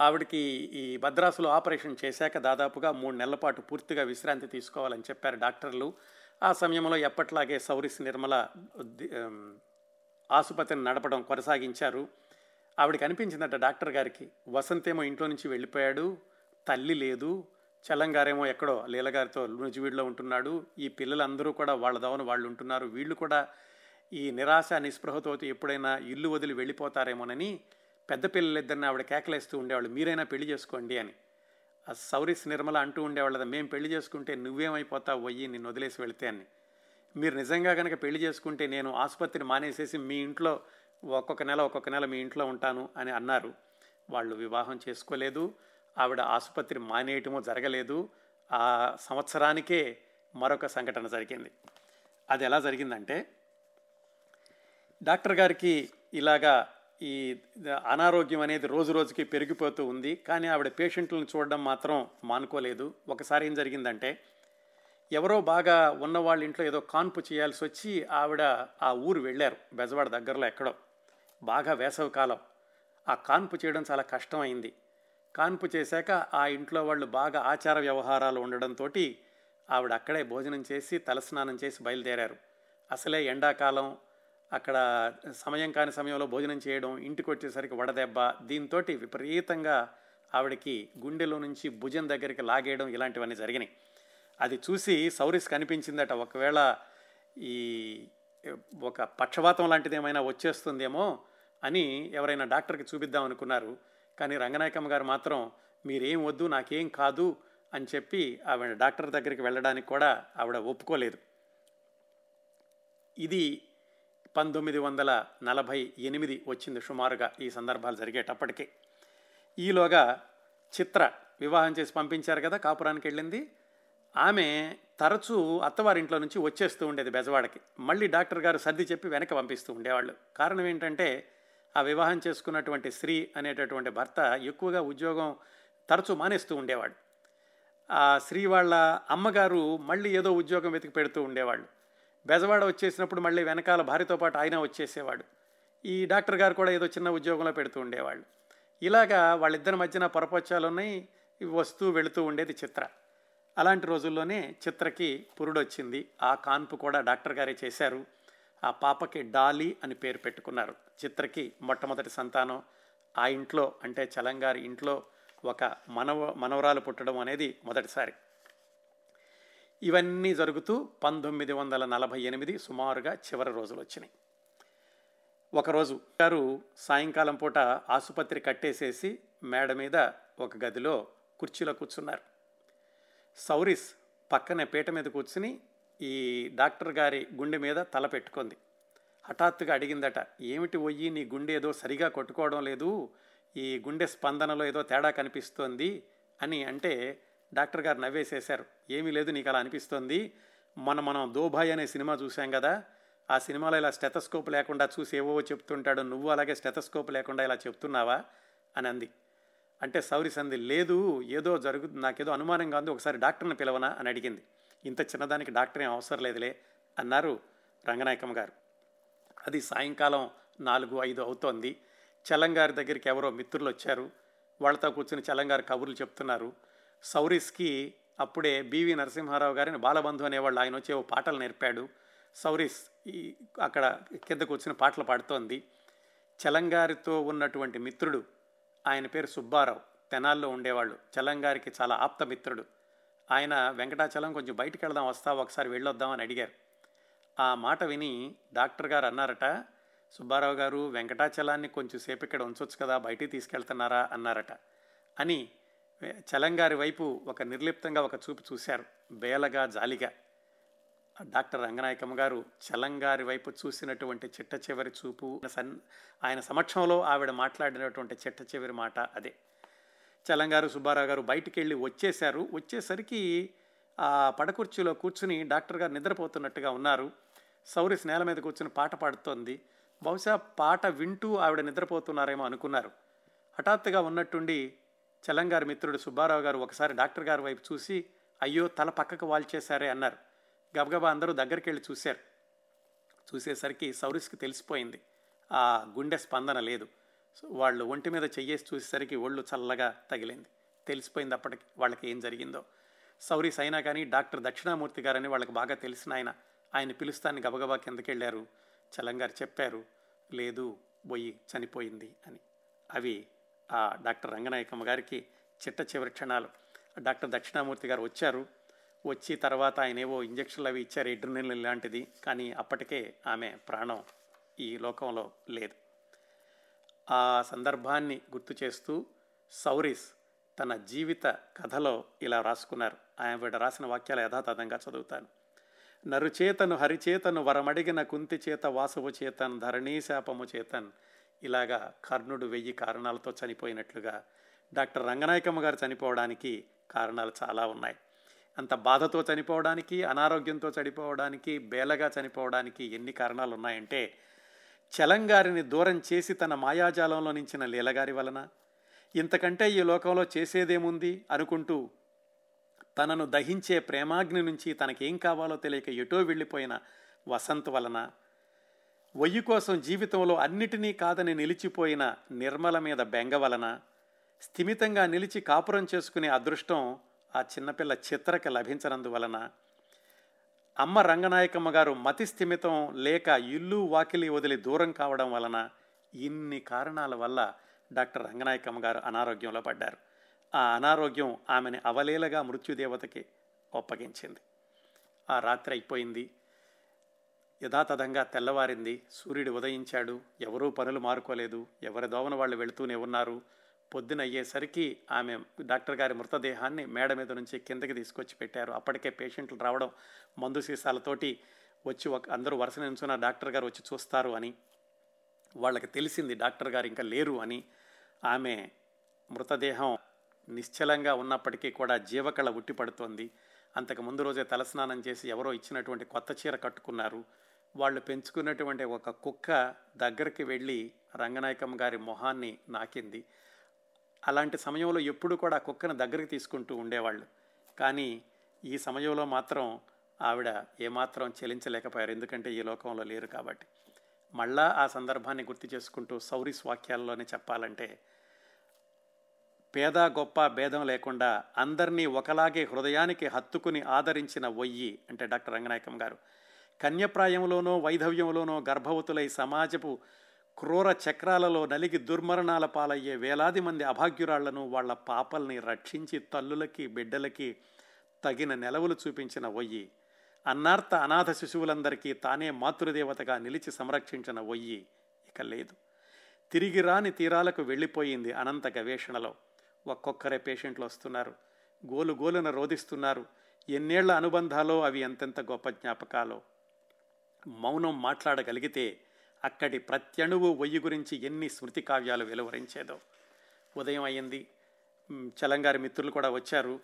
ఆవిడకి ఈ భద్రాసులో ఆపరేషన్ చేశాక దాదాపుగా మూడు నెలల పాటు పూర్తిగా విశ్రాంతి తీసుకోవాలని చెప్పారు డాక్టర్లు. ఆ సమయంలో ఎప్పట్లాగే సౌరిస్ నిర్మల ఆసుపత్రిని నడపడం కొనసాగించారు. ఆవిడకి అనిపించిందట డాక్టర్ గారికి వసంతేమో ఇంట్లో నుంచి వెళ్ళిపోయాడు తల్లి లేదు చలంగారేమో ఎక్కడో లీలగారితో నుజివీడిలో ఉంటున్నాడు ఈ పిల్లలందరూ కూడా వాళ్ళ దవన వాళ్ళు ఉంటున్నారు వీళ్ళు కూడా ఈ నిరాశ నిస్పృహతో ఎప్పుడైనా ఇల్లు వదిలి వెళ్ళిపోతారేమోనని పెద్ద పిల్లలిద్దరిని ఆవిడ కేకలేస్తూ ఉండేవాళ్ళు. మీరైనా పెళ్ళి చేసుకోండి అని. ఆ సౌరిస్ నిర్మల అంటూ ఉండేవాళ్ళ మేము పెళ్ళి చేసుకుంటే నువ్వేమైపోతావు పోయి నిన్ను వదిలేసి వెళితే అని. మీరు నిజంగా కనుక పెళ్ళి చేసుకుంటే నేను ఆసుపత్రిని మానేసేసి మీ ఇంట్లో ఒక్కొక్క నెల ఒక్కొక్క నెల మీ ఇంట్లో ఉంటాను అని అన్నారు. వాళ్ళు వివాహం చేసుకోలేదు. ఆవిడ ఆసుపత్రి మానేయటమో జరగలేదు. ఆ సంవత్సరానికే మరొక సంఘటన జరిగింది. అది ఎలా జరిగిందంటే డాక్టర్ గారికి ఇలాగా ఈ అనారోగ్యం అనేది రోజు రోజుకి పెరిగిపోతూ ఉంది. కానీ ఆవిడ పేషెంట్లను చూడడం మాత్రం మానుకోలేదు. ఒకసారి ఏం జరిగిందంటే ఎవరో బాగా ఉన్న వాళ్ళ ఇంట్లో ఏదో కాన్పు చేయాల్సి వచ్చి ఆవిడ ఆ ఊరు వెళ్ళారు. బెజవాడ దగ్గరలో ఎక్కడో. బాగా వేసవి కాలం. ఆ కాన్పు చేయడం చాలా కష్టమైంది. కాన్పు చేశాక ఆ ఇంట్లో వాళ్ళు బాగా ఆచార వ్యవహారాలు ఉండడంతో ఆవిడ అక్కడే భోజనం చేసి తలస్నానం చేసి బయలుదేరారు. అసలే ఎండాకాలం అక్కడ సమయం కాని సమయంలో భోజనం చేయడం ఇంటికి వచ్చేసరికి వడదెబ్బ దీంతో విపరీతంగా ఆవిడకి గుండెలో నుంచి భుజం దగ్గరికి లాగేయడం ఇలాంటివన్నీ జరిగినాయి. అది చూసి సౌరిస్ కనిపించిందట ఒకవేళ ఈ ఒక పక్షవాతం లాంటిది ఏమైనా వచ్చేస్తుందేమో అని ఎవరైనా డాక్టర్కి చూపిద్దాం అనుకున్నారు. కానీ రంగనాయకమ్మ గారు మాత్రం మీరేం వద్దు నాకేం కాదు అని చెప్పి ఆవిడ డాక్టర్ దగ్గరికి వెళ్ళడానికి కూడా ఆవిడ ఒప్పుకోలేదు. ఇది పంతొమ్మిది వందల నలభై ఎనిమిది వచ్చింది సుమారుగా ఈ సందర్భాలు జరిగేటప్పటికి. ఈలోగా చిత్ర వివాహం చేసి పంపించారు కదా కాపురానికి వెళ్ళింది. ఆమె తరచూ అత్తవారింట్లో నుంచి వచ్చేస్తూ ఉండేది బెజవాడకి. మళ్ళీ డాక్టర్ గారు సర్ది చెప్పి వెనక పంపిస్తూ ఉండేవాళ్ళు. కారణం ఏంటంటే ఆ వివాహం చేసుకున్నటువంటి స్త్రీ అనేటటువంటి భర్త ఎక్కువగా ఉద్యోగం తరచూ మానేస్తూ ఉండేవాడు. ఆ స్త్రీ వాళ్ళ అమ్మగారు మళ్ళీ ఏదో ఉద్యోగం వెతికి పెడుతూ ఉండేవాళ్ళు. బెజవాడ వచ్చేసినప్పుడు మళ్ళీ వెనకాల భార్యతో పాటు ఆయన వచ్చేసేవాడు. ఈ డాక్టర్ గారు కూడా ఏదో చిన్న ఉద్యోగంలో పెడుతూ ఉండేవాళ్ళు. ఇలాగా వాళ్ళిద్దరి మధ్యన పొరపచ్చాలున్నాయి వస్తూ వెళుతూ ఉండేది చిత్ర. అలాంటి రోజుల్లోనే చిత్రకి పురుడొచ్చింది. ఆ కాన్పు కూడా డాక్టర్ గారే చేశారు. ఆ పాపకి డాలీ అని పేరు పెట్టుకున్నారు. చిత్రకి మొట్టమొదటి సంతానం ఆ ఇంట్లో అంటే చలంగారి ఇంట్లో ఒక మనవ మనవరాలు పుట్టడం అనేది మొదటిసారి. ఇవన్నీ జరుగుతూ పంతొమ్మిది వందల నలభై ఎనిమిది సుమారుగా చివరి రోజులు వచ్చినాయి. ఒకరోజు గారు సాయంకాలం పూట ఆసుపత్రి కట్టేసేసి మేడ మీద ఒక గదిలో కుర్చీలో కూర్చున్నారు. సౌరిస్ పక్కనే పీట మీద కూర్చుని ఈ డాక్టర్ గారి గుండె మీద తల పెట్టుకుంది. హఠాత్తుగా అడిగిందట ఏమిటి పోయి నీ గుండె ఏదో సరిగా కొట్టుకోవడం లేదు ఈ గుండె స్పందనలో ఏదో తేడా కనిపిస్తోంది అని అంటే డాక్టర్ గారు నవ్వేసేశారు. ఏమీ లేదు నీకు అలా అనిపిస్తోంది. మన మనం దోభాయ్ అనే సినిమా చూసాం కదా. ఆ సినిమాలో ఇలా స్టెథస్కోప్ లేకుండా చూసి ఏవో చెప్తుంటాడు. నువ్వు అలాగే స్టెథస్కోప్ లేకుండా ఇలా చెప్తున్నావా? అని అంది. అంటే సౌరి సంధి లేదు ఏదో జరుగు నాకేదో అనుమానంగా ఉంది. ఒకసారి డాక్టర్ని పిలవనా? అని అడిగింది. ఇంత చిన్నదానికి డాక్టర్ ఏం అవసరం లేదులే అన్నారు రంగనాయకం గారు. అది సాయంకాలం నాలుగు ఐదు అవుతోంది. చలంగారి దగ్గరికి ఎవరో మిత్రులు వచ్చారు వాళ్ళతో కూర్చుని చలంగారు కబుర్లు చెప్తున్నారు. సౌరిస్కి అప్పుడే బివి నరసింహారావు గారిని బాలబంధు అనేవాళ్ళు ఆయన వచ్చి ఓ పాటలు నేర్పాడు. సౌరిస్ ఈ అక్కడ కింద కూర్చుని పాటలు పాడుతోంది. చలంగారితో ఉన్నటువంటి మిత్రుడు ఆయన పేరు సుబ్బారావు తెనాల్లో ఉండేవాళ్ళు. చలంగారికి చాలా ఆప్త మిత్రుడు. ఆయన వెంకటాచలం కొంచెం బయటికి వెళ్దాం వస్తా ఒకసారి వెళ్ళొద్దామని అడిగారు. ఆ మాట విని డాక్టర్ గారు అన్నారట సుబ్బారావు గారు వెంకటాచలాన్ని కొంచెం సేపు ఇక్కడ ఉంచవచ్చు కదా బయటికి తీసుకెళ్తున్నారా? అన్నారట. అని చలంగారి వైపు ఒక నిర్లిప్తంగా ఒక చూపు చూశారు. బేలగా జాలిగా. డాక్టర్ రంగనాయకమ్మ గారు చలంగారి వైపు చూసినటువంటి చిట్ట చివరి చూపు సన్ ఆయన సమక్షంలో ఆవిడ మాట్లాడినటువంటి చిట్ట చివరి మాట అదే. చలంగారు సుబ్బారావు గారు బయటికి వెళ్ళి వచ్చేశారు. వచ్చేసరికి ఆ పడకుర్చీలో కూర్చుని డాక్టర్ గారు నిద్రపోతున్నట్టుగా ఉన్నారు. సౌరిస్ నేల మీద కూర్చుని పాట పాడుతోంది. బహుశా పాట వింటూ ఆవిడ నిద్రపోతున్నారేమో అనుకున్నారు. హఠాత్తుగా ఉన్నట్టుండి చలంగారి మిత్రుడు సుబ్బారావు గారు ఒకసారి డాక్టర్ గారి వైపు చూసి అయ్యో తల పక్కకు వాల్చేశారే అన్నారు. గబగబా అందరూ దగ్గరికి వెళ్ళి చూశారు. చూసేసరికి సౌరిస్కి తెలిసిపోయింది. ఆ గుండె స్పందన లేదు. వాళ్ళు ఒంటి మీద చెయ్యేసి చూసేసరికి ఒళ్ళు చల్లగా తగిలింది. తెలిసిపోయింది అప్పటికి వాళ్ళకి ఏం జరిగిందో. సౌరీస్ అయినా కానీ డాక్టర్ దక్షిణామూర్తి గారని వాళ్ళకి బాగా తెలిసిన ఆయన ఆయన పిలుస్తాన్ని గబగబా కిందకి వెళ్ళారు చలంగారు చెప్పారు లేదు పోయి చనిపోయింది అని. అవి ఆ డాక్టర్ రంగనాయకమ్మ గారికి చిట్ట చివరి క్షణాలు. డాక్టర్ దక్షిణామూర్తి గారు వచ్చారు. వచ్చి తర్వాత ఆయన ఏవో ఇంజక్షన్లు అవి ఇచ్చారు ఎడ్రినల్ లాంటిది. కానీ అప్పటికే ఆమె ప్రాణం ఈ లోకంలో లేదు. ఆ సందర్భాన్ని గుర్తు చేస్తూ సౌరీస్ తన జీవిత కథలో ఇలా రాసుకున్నారు. ఆయన రాసిన వాక్యాలు యథాతథంగా చదువుతాను. నరుచేతను హరిచేతను వరమడిగిన కుంతి చేత వాసవు చేతన్ ధరణీశాపము చేతన్ ఇలాగా కర్ణుడు వెయ్యి కారణాలతో చనిపోయినట్లుగా డాక్టర్ రంగనాయకమ్మ గారు చనిపోవడానికి కారణాలు చాలా ఉన్నాయి. అంత బాధతో చనిపోవడానికి అనారోగ్యంతో చనిపోవడానికి బేలగా చనిపోవడానికి ఎన్ని కారణాలు ఉన్నాయంటే చలంగారిని దూరం చేసి తన మాయాజాలంలో నించిన లీలగారి వలన ఇంతకంటే ఈ లోకంలో చేసేదేముంది అనుకుంటూ తనను దహించే ప్రేమాగ్ని నుంచి తనకేం కావాలో తెలియక ఎటో వెళ్ళిపోయిన వసంత్ వలన వయ్యి కోసం జీవితంలో అన్నిటినీ కాదని నిలిచిపోయిన నిర్మల మీద బెంగ వలన స్థిమితంగా నిలిచి కాపురం చేసుకునే అదృష్టం ఆ చిన్నపిల్ల చిత్రకి లభించనందువలన అమ్మ రంగనాయకమ్మ గారు మతి స్థిమితం లేక ఇల్లు వాకిలి వదిలి దూరం కావడం వలన ఇన్ని కారణాల వల్ల డాక్టర్ రంగనాయకమ్మ గారు అనారోగ్యంలో పడ్డారు. ఆ అనారోగ్యం ఆమెని అవలీలగా మృత్యుదేవతకి ఒప్పగించింది ఆ రాత్రి అయిపోయింది. యథాతథంగా తెల్లవారింది. సూర్యుడు ఉదయించాడు. ఎవరూ పనులు మారుకోలేదు. ఎవరి దోమన వాళ్ళు వెళుతూనే ఉన్నారు. పొద్దున అయ్యేసరికి ఆమె డాక్టర్ గారి మృతదేహాన్ని మేడ మీద నుంచి కిందకి తీసుకొచ్చి పెట్టారు. అప్పటికే పేషెంట్లు రావడం మందు సీసాలతోటి వచ్చి ఒక అందరూ వరుస నించున్న డాక్టర్ గారు వచ్చి చూస్తారు అని. వాళ్ళకి తెలిసింది డాక్టర్ గారు ఇంకా లేరు అని. ఆమె మృతదేహం నిశ్చలంగా ఉన్నప్పటికీ కూడా జీవకళ ఉట్టిపడుతోంది. అంతకు ముందు రోజే తలస్నానం చేసి ఎవరో ఇచ్చినటువంటి కొత్త చీర కట్టుకున్నారు. వాళ్ళు పెంచుకున్నటువంటి ఒక కుక్క దగ్గరికి వెళ్ళి రంగనాయకం గారి మొహాన్ని నాకింది. అలాంటి సమయంలో ఎప్పుడు కూడా కుక్కను దగ్గరికి తీసుకుంటూ ఉండేవాళ్ళు. కానీ ఈ సమయంలో మాత్రం ఆవిడ ఏమాత్రం చెలించలేకపోయారు. ఎందుకంటే ఈ లోకంలో లేరు కాబట్టి. మళ్ళా ఆ సందర్భాన్ని గుర్తు చేసుకుంటూ సౌరీస్ వాక్యాల్లోనే చెప్పాలంటే పేద గొప్ప భేదం లేకుండా అందరినీ ఒకలాగే హృదయానికి హత్తుకుని ఆదరించిన వయ్యి అంటే డాక్టర్ రంగనాయకం గారు. కన్యప్రాయంలోనో వైధవ్యంలోనో గర్భవతులై సమాజపు క్రూర చక్రాలలో నలిగి దుర్మరణాల పాలయ్యే వేలాది మంది అభాగ్యురాళ్ళను వాళ్ళ పాపల్ని రక్షించి తల్లులకి బిడ్డలకి తగిన నెలవులు చూపించిన ఒయ్యి అన్నార్త అనాథ శిశువులందరికీ తానే మాతృదేవతగా నిలిచి సంరక్షించిన ఒయ్యి ఇక లేదు. తిరిగి రాని తీరాలకు వెళ్ళిపోయింది అనంత గవేషణలో. ఒక్కొక్కరే పేషెంట్లు వస్తున్నారు. గోలు గోలున రోధిస్తున్నారు. ఎన్నేళ్ళ అనుబంధాలో అవి ఎంతెంత గొప్ప జ్ఞాపకాలో. మౌనం మాట్లాడగలిగితే అక్కడి ప్రత్యణువు వయ్యి గురించి ఎన్ని స్మృతి కావ్యాలు వెలువరించేదో. ఉదయం అయ్యింది. చలంగారి మిత్రులు కూడా వచ్చారు.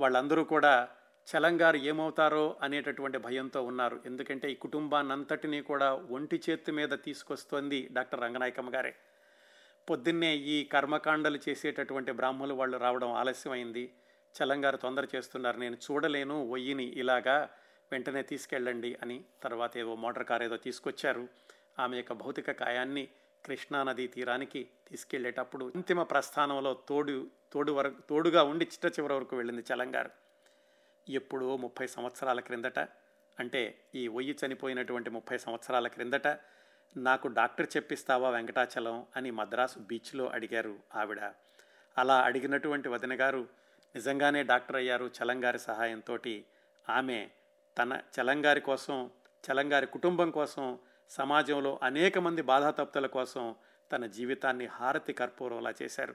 వాళ్ళందరూ కూడా చలంగారు ఏమవుతారో అనేటటువంటి భయంతో ఉన్నారు. ఎందుకంటే ఈ కుటుంబాన్నంతటినీ కూడా ఒంటి చేతి మీద తీసుకొస్తోంది డాక్టర్ రంగనాయకమ్మ గారే. పొద్దున్నే ఈ కర్మకాండలు చేసేటటువంటి బ్రాహ్మణులు వాళ్ళు రావడం ఆలస్యమైంది. చలంగారు తొందర చేస్తున్నారు. నేను చూడలేను ఒయ్యిని ఇలాగా వెంటనే తీసుకెళ్ళండి అని తర్వాత ఏదో మోటార్ కార్ ఏదో తీసుకొచ్చారు. ఆమె యొక్క భౌతిక కాయాన్ని కృష్ణానదీ తీరానికి తీసుకెళ్ళేటప్పుడు అంతిమ ప్రస్థానంలో తోడు తోడు వరకు తోడుగా ఉండి చిట్ట చివరి వరకు వెళ్ళింది చలంగారు. ఎప్పుడో ముప్పై సంవత్సరాల క్రిందట అంటే ఈ ఒయ్యి చనిపోయినటువంటి ముప్పై సంవత్సరాల క్రిందట నాకు డాక్టర్ చెప్పిస్తావా వెంకటాచలం అని మద్రాసు బీచ్లో అడిగారు ఆవిడ. అలా అడిగినటువంటి వదిన గారు నిజంగానే డాక్టర్ అయ్యారు చలంగారి సహాయంతో ఆమె తన చలంగారి కోసం చలంగారి కుటుంబం కోసం సమాజంలో అనేక మంది బాధాతప్తుల కోసం తన జీవితాన్ని హారతి కర్పూరంలా చేశారు.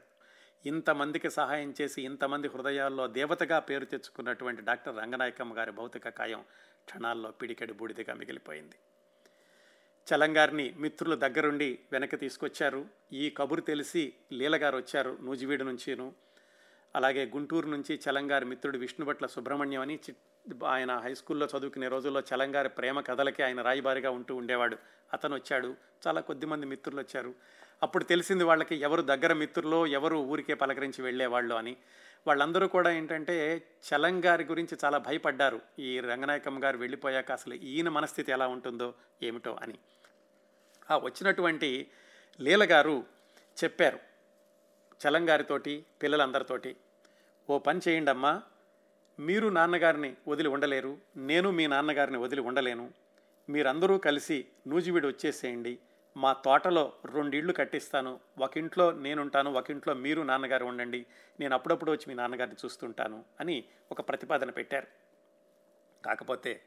ఇంతమందికి సహాయం చేసి ఇంతమంది హృదయాల్లో దేవతగా పేరు తెచ్చుకున్నటువంటి డాక్టర్ రంగనాయకమ్మ గారి భౌతిక కాయం క్షణాల్లో పిడికెడు బూడిదగా మిగిలిపోయింది. చలంగారిని మిత్రులు దగ్గరుండి వెనక్కి తీసుకొచ్చారు. ఈ కబురు తెలిసి లీలగారు వచ్చారు నూజివీడు నుంచిను. అలాగే గుంటూరు నుంచి చలంగారి మిత్రుడు విష్ణుభట్ల సుబ్రహ్మణ్యం అని ఆయన హై స్కూల్లో చదువుకునే రోజుల్లో చలంగారి ప్రేమ కథలకి ఆయన రాయిబారిగా ఉంటూ ఉండేవాడు. అతను వచ్చాడు చాలా కొద్దిమంది మిత్రులు వచ్చారు అప్పుడు తెలిసింది వాళ్ళకి ఎవరు దగ్గర మిత్రులో ఎవరు ఊరికే పలకరించి వెళ్ళేవాళ్ళు అని. వాళ్ళందరూ కూడా ఏంటంటే చలంగారి గురించి చాలా భయపడ్డారు. ఈ రంగనాయకమ్మ గారు వెళ్ళిపోయాక అసలు ఈయన మనస్థితి ఎలా ఉంటుందో ఏమిటో అని. ఆ వచ్చినటువంటి లీల గారు చెప్పారు చలంగారితోటి పిల్లలందరితోటి ఓ పని చేయండి అమ్మా మీరు నాన్నగారిని వదిలి ఉండలేరు నేను మీ నాన్నగారిని వదిలి ఉండలేను మీరందరూ కలిసి నూజివీడు వచ్చేసేయండి మా తోటలో రెండిళ్ళు కట్టిస్తాను ఒక ఇంట్లో నేనుంటాను ఒక ఇంట్లో మీరు నాన్నగారు ఉండండి నేను అప్పుడప్పుడు వచ్చి మీ నాన్నగారిని చూస్తుంటాను అని ఒక ప్రతిపాదన పెట్టారు. కాకపోతే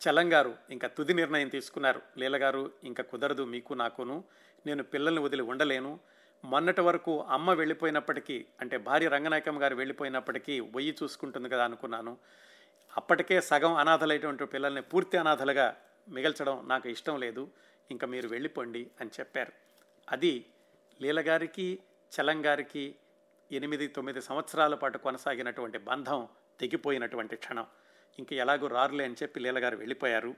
చలంగారు ఇంకా తుది నిర్ణయం తీసుకున్నారు. లీలగారు ఇంకా కుదరదు మీకు నాకును. నేను పిల్లల్ని వదిలి ఉండలేను. మొన్నటి వరకు అమ్మ వెళ్ళిపోయినప్పటికీ అంటే భార్య రంగనాయకమ్మ గారు వెళ్ళిపోయినప్పటికీ వయ్యి చూసుకుంటుంది కదా అనుకున్నాను. అప్పటికే సగం అనాథలైనటువంటి పిల్లల్ని పూర్తి అనాథలుగా మిగల్చడం నాకు ఇష్టం లేదు. ఇంకా మీరు వెళ్ళిపోండి అని చెప్పారు. అది లీలగారికి చలంగారికి ఎనిమిది తొమ్మిది సంవత్సరాల పాటు కొనసాగినటువంటి బంధం తెగిపోయినటువంటి క్షణం. ఇంక ఎలాగో రారులే అని చెప్పి లీలగారు వెళ్ళిపోయారు.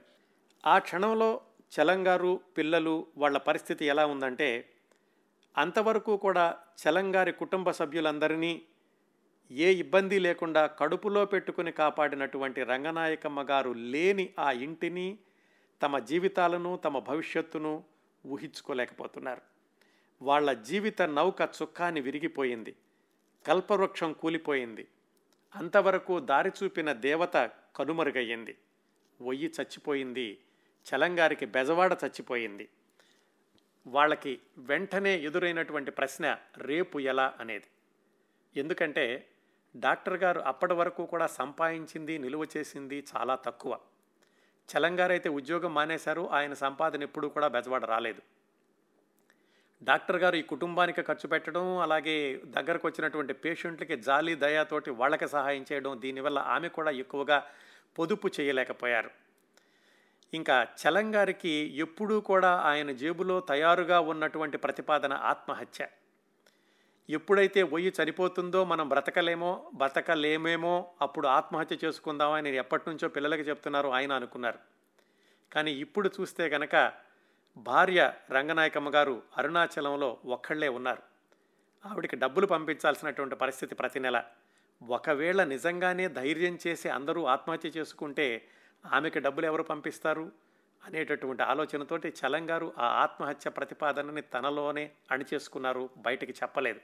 ఆ క్షణంలో చలంగారు పిల్లలు వాళ్ళ పరిస్థితి ఎలా ఉందంటే అంతవరకు కూడా చలంగారి కుటుంబ సభ్యులందరినీ ఏ ఇబ్బంది లేకుండా కడుపులో పెట్టుకుని కాపాడినటువంటి రంగనాయకమ్మ గారు లేని ఆ ఇంటిని తమ జీవితాలను తమ భవిష్యత్తును ఊహించుకోలేకపోతున్నారు. వాళ్ళ జీవిత నౌక చుక్కాని విరిగిపోయింది. కల్పవృక్షం కూలిపోయింది. అంతవరకు దారి చూపిన దేవత కనుమరుగయ్యింది. ఒయ్యి చచ్చిపోయింది. చలంగారికి బెజవాడ చచ్చిపోయింది. వాళ్ళకి వెంటనే ఎదురైనటువంటి ప్రశ్న రేపు ఎలా అనేది. ఎందుకంటే డాక్టర్ గారు అప్పటి వరకు కూడా సంపాదించింది నిలువ చేసింది చాలా తక్కువ. చలంగారైతే ఉద్యోగం మానేశారు ఆయన సంపాదన ఎప్పుడూ కూడా బెజవాడ రాలేదు. డాక్టర్ గారు ఈ కుటుంబానికి ఖర్చు పెట్టడం అలాగే దగ్గరకు వచ్చినటువంటి పేషెంట్లకి జాలి దయాతోటి వాళ్ళకి సహాయం చేయడం దీనివల్ల ఆమె కూడా ఎక్కువగా పొదుపు చేయలేకపోయారు. ఇంకా చలంగారికి ఎప్పుడూ కూడా ఆయన జేబులో తయారుగా ఉన్నటువంటి ప్రతిపాదన ఆత్మహత్య. ఎప్పుడైతే ఒయ్యి చనిపోతుందో మనం బ్రతకలేమో బ్రతకలేమేమో అప్పుడు ఆత్మహత్య చేసుకుందామని ఎప్పటి నుంచో పిల్లలకి చెప్తున్నారు ఆయన అనుకున్నారు. కానీ ఇప్పుడు చూస్తే కనుక భార్య రంగనాయకమ్మ గారు అరుణాచలంలో ఒక్కళ్ళే ఉన్నారు. ఆవిడికి డబ్బులు పంపించాల్సినటువంటి పరిస్థితి ప్రతి నెల. ఒకవేళ నిజంగానే ధైర్యం చేసి అందరూ ఆత్మహత్య చేసుకుంటే ఆమెకి డబ్బులు ఎవరు పంపిస్తారు? అనేటటువంటి ఆలోచనతోటి చలంగారు ఆ ఆత్మహత్య ప్రతిపాదనని తనలోనే అణిచేసుకున్నారు బయటికి చెప్పలేదు.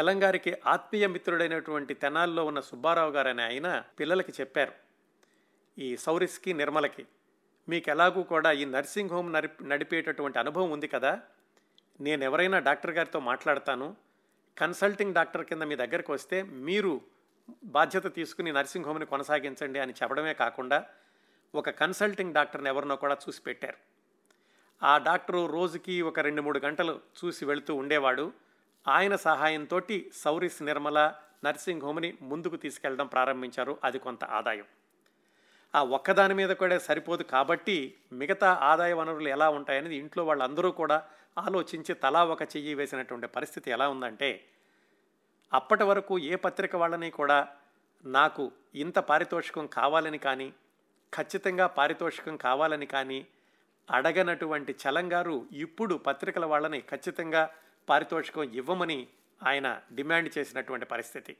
చలంగారికి ఆత్మీయ మిత్రుడైనటువంటి తెనాల్లో ఉన్న సుబ్బారావు గారు అనే ఆయన పిల్లలకి చెప్పారు. ఈ సౌరిస్కి నిర్మలకి మీకు ఎలాగూ కూడా ఈ నర్సింగ్ హోమ్ నడిపి నడిపేటటువంటి అనుభవం ఉంది కదా? నేను ఎవరైనా డాక్టర్ గారితో మాట్లాడతాను. కన్సల్టింగ్ డాక్టర్ కింద మీ దగ్గరకు వస్తే మీరు బాధ్యత తీసుకుని నర్సింగ్ హోమ్ని కొనసాగించండి అని చెప్పడమే కాకుండా ఒక కన్సల్టింగ్ డాక్టర్ని ఎవరినో కూడా చూసి పెట్టారు. ఆ డాక్టరు రోజుకి ఒక రెండు మూడు గంటలు చూసి వెళుతూ ఉండేవాడు. ఆయన సహాయంతో సౌరిస్ నిర్మల నర్సింగ్ హోమ్ని ముందుకు తీసుకెళ్ళడం ప్రారంభించారు. అది కొంత ఆదాయం. ఆ ఒక్కదాని మీద కూడా సరిపోదు కాబట్టి మిగతా ఆదాయ వనరులు ఎలా ఉంటాయనేది ఇంట్లో వాళ్ళందరూ కూడా ఆలోచించి తలా ఒక చెయ్యి వేసినటువంటి పరిస్థితి ఎలా ఉందంటే అప్పటి వరకు ఏ పత్రిక వాళ్ళని కూడా నాకు ఇంత పారితోషికం కావాలని కానీ ఖచ్చితంగా పారితోషికం కావాలని కానీ అడగనటువంటి చలంగారు ఇప్పుడు పత్రికల వాళ్ళని ఖచ్చితంగా పారితోషికం ఇవ్వమని ఆయన డిమాండ్ చేసినటువంటి పరిస్థితి.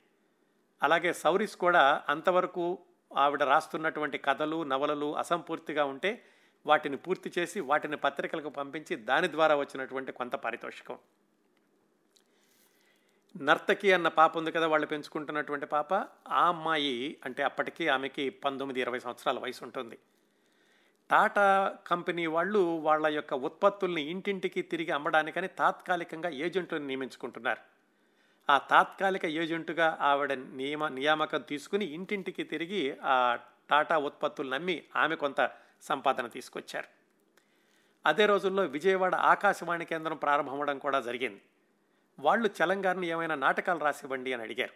అలాగే సౌరీస్ కూడా అంతవరకు ఆవిడ రాస్తున్నటువంటి కథలు నవలలు అసంపూర్తిగా ఉంటే వాటిని పూర్తి చేసి వాటిని పత్రికలకు పంపించి దాని ద్వారా వచ్చినటువంటి కొంత పారితోషికం. నర్తకి అన్న పాప ఉంది కదా వాళ్ళు పెంచుకుంటున్నటువంటి పాప. ఆ అమ్మాయి అంటే అప్పటికి ఆమెకి పంతొమ్మిది ఇరవై సంవత్సరాల వయసు ఉంటుంది. టాటా కంపెనీ వాళ్ళు వాళ్ళ యొక్క ఉత్పత్తుల్ని ఇంటింటికి తిరిగి అమ్మడానికని తాత్కాలికంగా ఏజెంట్లను నియమించుకుంటున్నారు. ఆ తాత్కాలిక ఏజెంటుగా ఆవిడ నియమ నియామకం తీసుకుని ఇంటింటికి తిరిగి ఆ టాటా ఉత్పత్తులు నమ్మి ఆమె కొంత సంపాదన తీసుకొచ్చారు. అదే రోజుల్లో విజయవాడ ఆకాశవాణి కేంద్రం ప్రారంభమవడం కూడా జరిగింది. వాళ్ళు చలంగారిని ఏమైనా నాటకాలు రాసివ్వండి అని అడిగారు.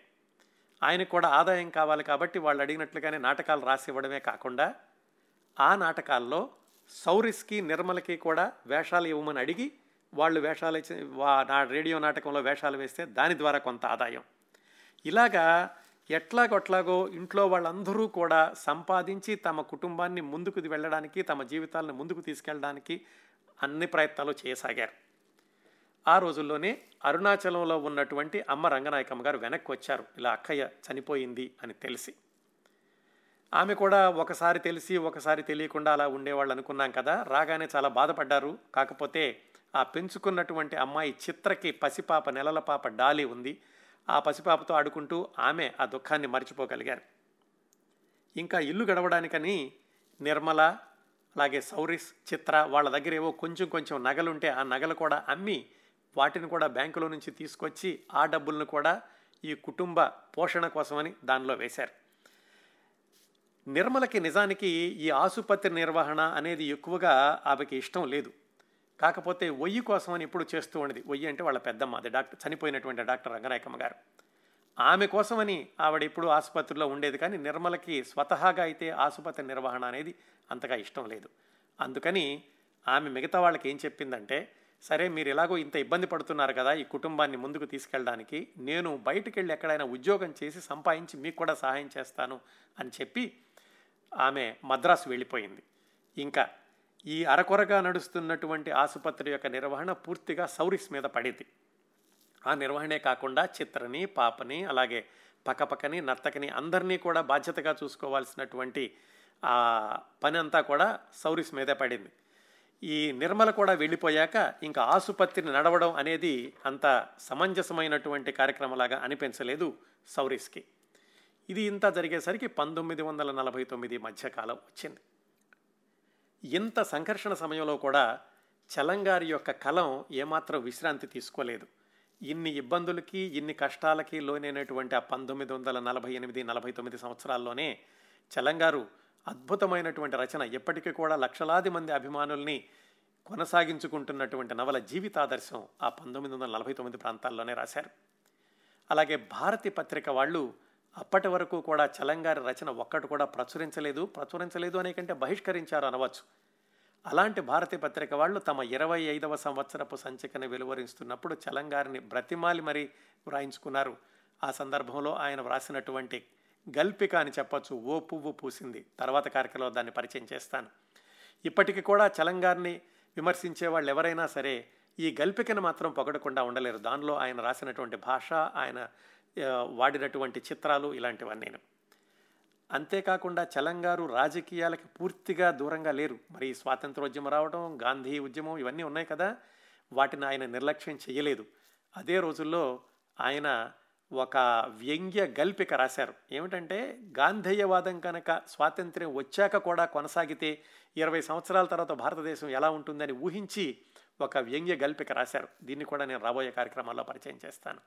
ఆయనకు కూడా ఆదాయం కావాలి కాబట్టి వాళ్ళు అడిగినట్లుగానే నాటకాలు రాసి ఇవ్వడమే కాకుండా ఆ నాటకాల్లో సౌరిస్కి నిర్మలకి కూడా వేషాలు ఇవ్వమని అడిగి వాళ్ళు వేషాలు వా- నా రేడియో నాటకంలో వేషాలు వేస్తే దాని ద్వారా కొంత ఆదాయం. ఇలాగా ఎట్లాగొట్లాగో ఇంట్లో వాళ్ళందరూ కూడా సంపాదించి తమ కుటుంబాన్ని ముందుకు వెళ్ళడానికి తమ జీవితాలను ముందుకు తీసుకెళ్ళడానికి అన్ని ప్రయత్నాలు చేయసాగారు. ఆ రోజుల్లోనే అరుణాచలంలో ఉన్నటువంటి అమ్మ రంగనాయకమ్మ గారు వెనక్కి వచ్చారు. ఇలా అక్కయ్య చనిపోయింది అని తెలిసి. ఆమె కూడా ఒకసారి తెలిసి ఒకసారి తెలియకుండా అలా ఉండేవాళ్ళు అనుకున్నాం కదా. రాగానే చాలా బాధపడ్డారు. కాకపోతే ఆ పెంచుకున్నటువంటి అమ్మాయి చిత్రకి పసిపాప నెలల పాప డాలి ఉంది. ఆ పసిపాపతో ఆడుకుంటూ ఆమె ఆ దుఃఖాన్ని మర్చిపోగలిగారు. ఇంకా ఇల్లు గడవడానికని నిర్మల అలాగే సౌరిస్ చిత్ర వాళ్ళ దగ్గర ఏవో కొంచెం కొంచెం నగలుంటే ఆ నగలు కూడా అమ్మి వాటిని కూడా బ్యాంకులో నుంచి తీసుకొచ్చి ఆ డబ్బులను కూడా ఈ కుటుంబ పోషణ కోసమని దానిలో వేశారు. నిర్మలకి నిజానికి ఈ ఆసుపత్రి నిర్వహణ అనేది ఎక్కువగా ఆమెకి ఇష్టం లేదు. కాకపోతే ఒయ్యి కోసమని ఎప్పుడు చేస్తూ ఉండేది. ఒయ్యి అంటే వాళ్ళ పెద్దమ్మ అది డాక్టర్ చనిపోయినటువంటి డాక్టర్ రంగనాయకమ్మ గారు. ఆమె కోసమని ఆవిడ ఇప్పుడు ఆసుపత్రిలో ఉండేది కానీ నిర్మలకి స్వతహాగా అయితే ఆసుపత్రి నిర్వహణ అనేది అంతగా ఇష్టం లేదు. అందుకని ఆమె మిగతా వాళ్ళకి ఏం చెప్పిందంటే సరే మీరు ఎలాగో ఇంత ఇబ్బంది పడుతున్నారు కదా ఈ కుటుంబాన్ని ముందుకు తీసుకెళ్ళడానికి నేను బయటికి వెళ్ళి ఎక్కడైనా ఉద్యోగం చేసి సంపాదించి మీకు కూడా సహాయం చేస్తాను అని చెప్పి ఆమె మద్రాసు వెళ్ళిపోయింది. ఇంకా ఈ అరకొరగా నడుస్తున్నటువంటి ఆసుపత్రి యొక్క నిర్వహణ పూర్తిగా సౌరిస్ మీద పడింది. ఆ నిర్వహణే కాకుండా చిత్రని పాపని అలాగే పక్కపక్కని నర్తకని అందరినీ కూడా బాధ్యతగా చూసుకోవాల్సినటువంటి ఆ పని అంతా కూడా సౌరిస్ మీదే పడింది. ఈ నిర్మల కూడా వెళ్ళిపోయాక ఇంకా ఆసుపత్రిని నడవడం అనేది అంత సమంజసమైనటువంటి కార్యక్రమంలాగా అనిపించలేదు సౌరిస్కి. ఇది ఇంత జరిగేసరికి పంతొమ్మిది వందల నలభై తొమ్మిది మధ్యకాలం వచ్చింది. ఇంత సంఘర్షణ సమయంలో కూడా చలంగారి యొక్క కలం ఏమాత్రం విశ్రాంతి తీసుకోలేదు. ఇన్ని ఇబ్బందులకి ఇన్ని కష్టాలకి లోనైనటువంటి ఆ పంతొమ్మిది వందల నలభై ఎనిమిది నలభై తొమ్మిది సంవత్సరాల్లోనే చలంగారు అద్భుతమైనటువంటి రచన ఎప్పటికీ కూడా లక్షలాది మంది అభిమానుల్ని కొనసాగించుకుంటున్నటువంటి నవల జీవితాదర్శం ఆ పంతొమ్మిది వందల నలభై తొమ్మిది ప్రాంతాల్లోనే రాశారు. అలాగే భారతి పత్రిక వాళ్ళు అప్పటి వరకు కూడా చలంగారి రచన ఒక్కటి కూడా ప్రచురించలేదు. ప్రచురించలేదు అనే కంటే బహిష్కరించారు అనవచ్చు. అలాంటి భారతి పత్రిక వాళ్ళు తమ ఇరవై ఐదవ సంవత్సరపు సంచికను వెలువరిస్తున్నప్పుడు చలంగారిని బ్రతిమాలి మరీ వ్రాయించుకున్నారు. ఆ సందర్భంలో ఆయన వ్రాసినటువంటి గల్పిక అని చెప్పొచ్చు ఓ పువ్వు పూసింది. తర్వాత కార్యక్రమంలో దాన్ని పరిచయం చేస్తాను. ఇప్పటికీ కూడా చలంగారిని విమర్శించే వాళ్ళు ఎవరైనా సరే ఈ గల్పికను మాత్రం పొగడకుండా ఉండలేరు. దానిలో ఆయన రాసినటువంటి భాష ఆయన వాడినటువంటి చిత్రాలు ఇలాంటివన్నీ అంతేకాకుండా చలంగారు రాజకీయాలకి పూర్తిగా దూరంగా లేరు. మరి ఈ స్వాతంత్రోద్యమం రావడం గాంధీ ఉద్యమం ఇవన్నీ ఉన్నాయి కదా. వాటిని ఆయన నిర్లక్ష్యం చేయలేదు. అదే రోజుల్లో ఆయన ఒక వ్యంగ్య గల్పిక రాశారు. ఏమిటంటే గాంధేయవాదం కనుక స్వాతంత్ర్యం వచ్చాక కూడా కొనసాగితే ఇరవై సంవత్సరాల తర్వాత భారతదేశం ఎలా ఉంటుందని ఊహించి ఒక వ్యంగ్య గల్పిక రాశారు. దీన్ని కూడా నేను రాబోయే కార్యక్రమాల్లో పరిచయం చేస్తాను.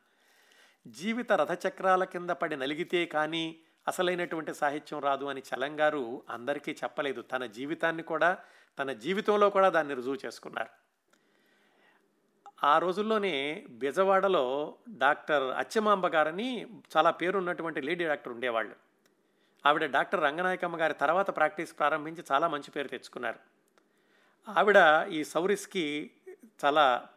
జీవిత రథచక్రాల కింద పడి నలిగితే కానీ అసలైనటువంటి సాహిత్యం రాదు అని చలంగారు అందరికీ చెప్పలేదు. తన జీవితాన్ని కూడా తన జీవితంలో కూడా దాన్ని రుజువు చేసుకున్నారు. ఆ రోజుల్లోనే బెజవాడలో డాక్టర్ అచ్చమాంబ గారని చాలా పేరున్నటువంటి లేడీ డాక్టర్ ఉండేవాళ్ళు. ఆవిడ డాక్టర్ రంగనాయకమ్మ గారి తర్వాత ప్రాక్టీస్ ప్రారంభించి చాలా మంచి పేరు తెచ్చుకున్నారు. ఆవిడ ఈ సౌరిస్కి చాలా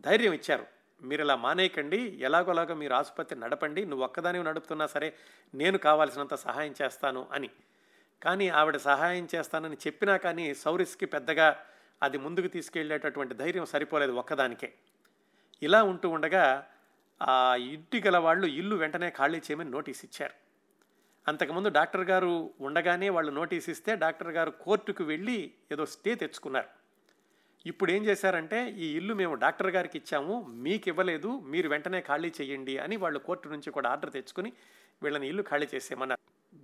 ధైర్యం ఇచ్చారు. మీరు ఇలా మానేయకండి ఎలాగోలాగో మీరు ఆసుపత్రి నడపండి నువ్వు ఒక్కదాని నడుపుతున్నా సరే నేను కావాల్సినంత సహాయం చేస్తాను అని. కానీ ఆవిడ సహాయం చేస్తానని చెప్పినా కానీ సౌరిస్కి పెద్దగా అది ముందుకు తీసుకెళ్ళేటటువంటి ధైర్యం సరిపోలేదు ఒక్కదానికే. ఇలా ఉంటూ ఉండగా ఆ ఇంటి గల వాళ్ళు ఇల్లు వెంటనే ఖాళీ చేయమని నోటీస్ ఇచ్చారు. అంతకుముందు డాక్టర్ గారు ఉండగానే వాళ్ళు నోటీస్ ఇస్తే డాక్టర్ గారు కోర్టుకు వెళ్ళి ఏదో స్టే తెచ్చుకున్నారు. ఇప్పుడు ఏం చేశారంటే ఈ ఇల్లు మేము డాక్టర్ గారికి ఇచ్చాము మీకు ఇవ్వలేదు మీరు వెంటనే ఖాళీ చేయండి అని వాళ్ళు కోర్టు నుంచి కూడా ఆర్డర్ తెచ్చుకుని వీళ్ళని ఇల్లు ఖాళీ చేసేయమన్నారు.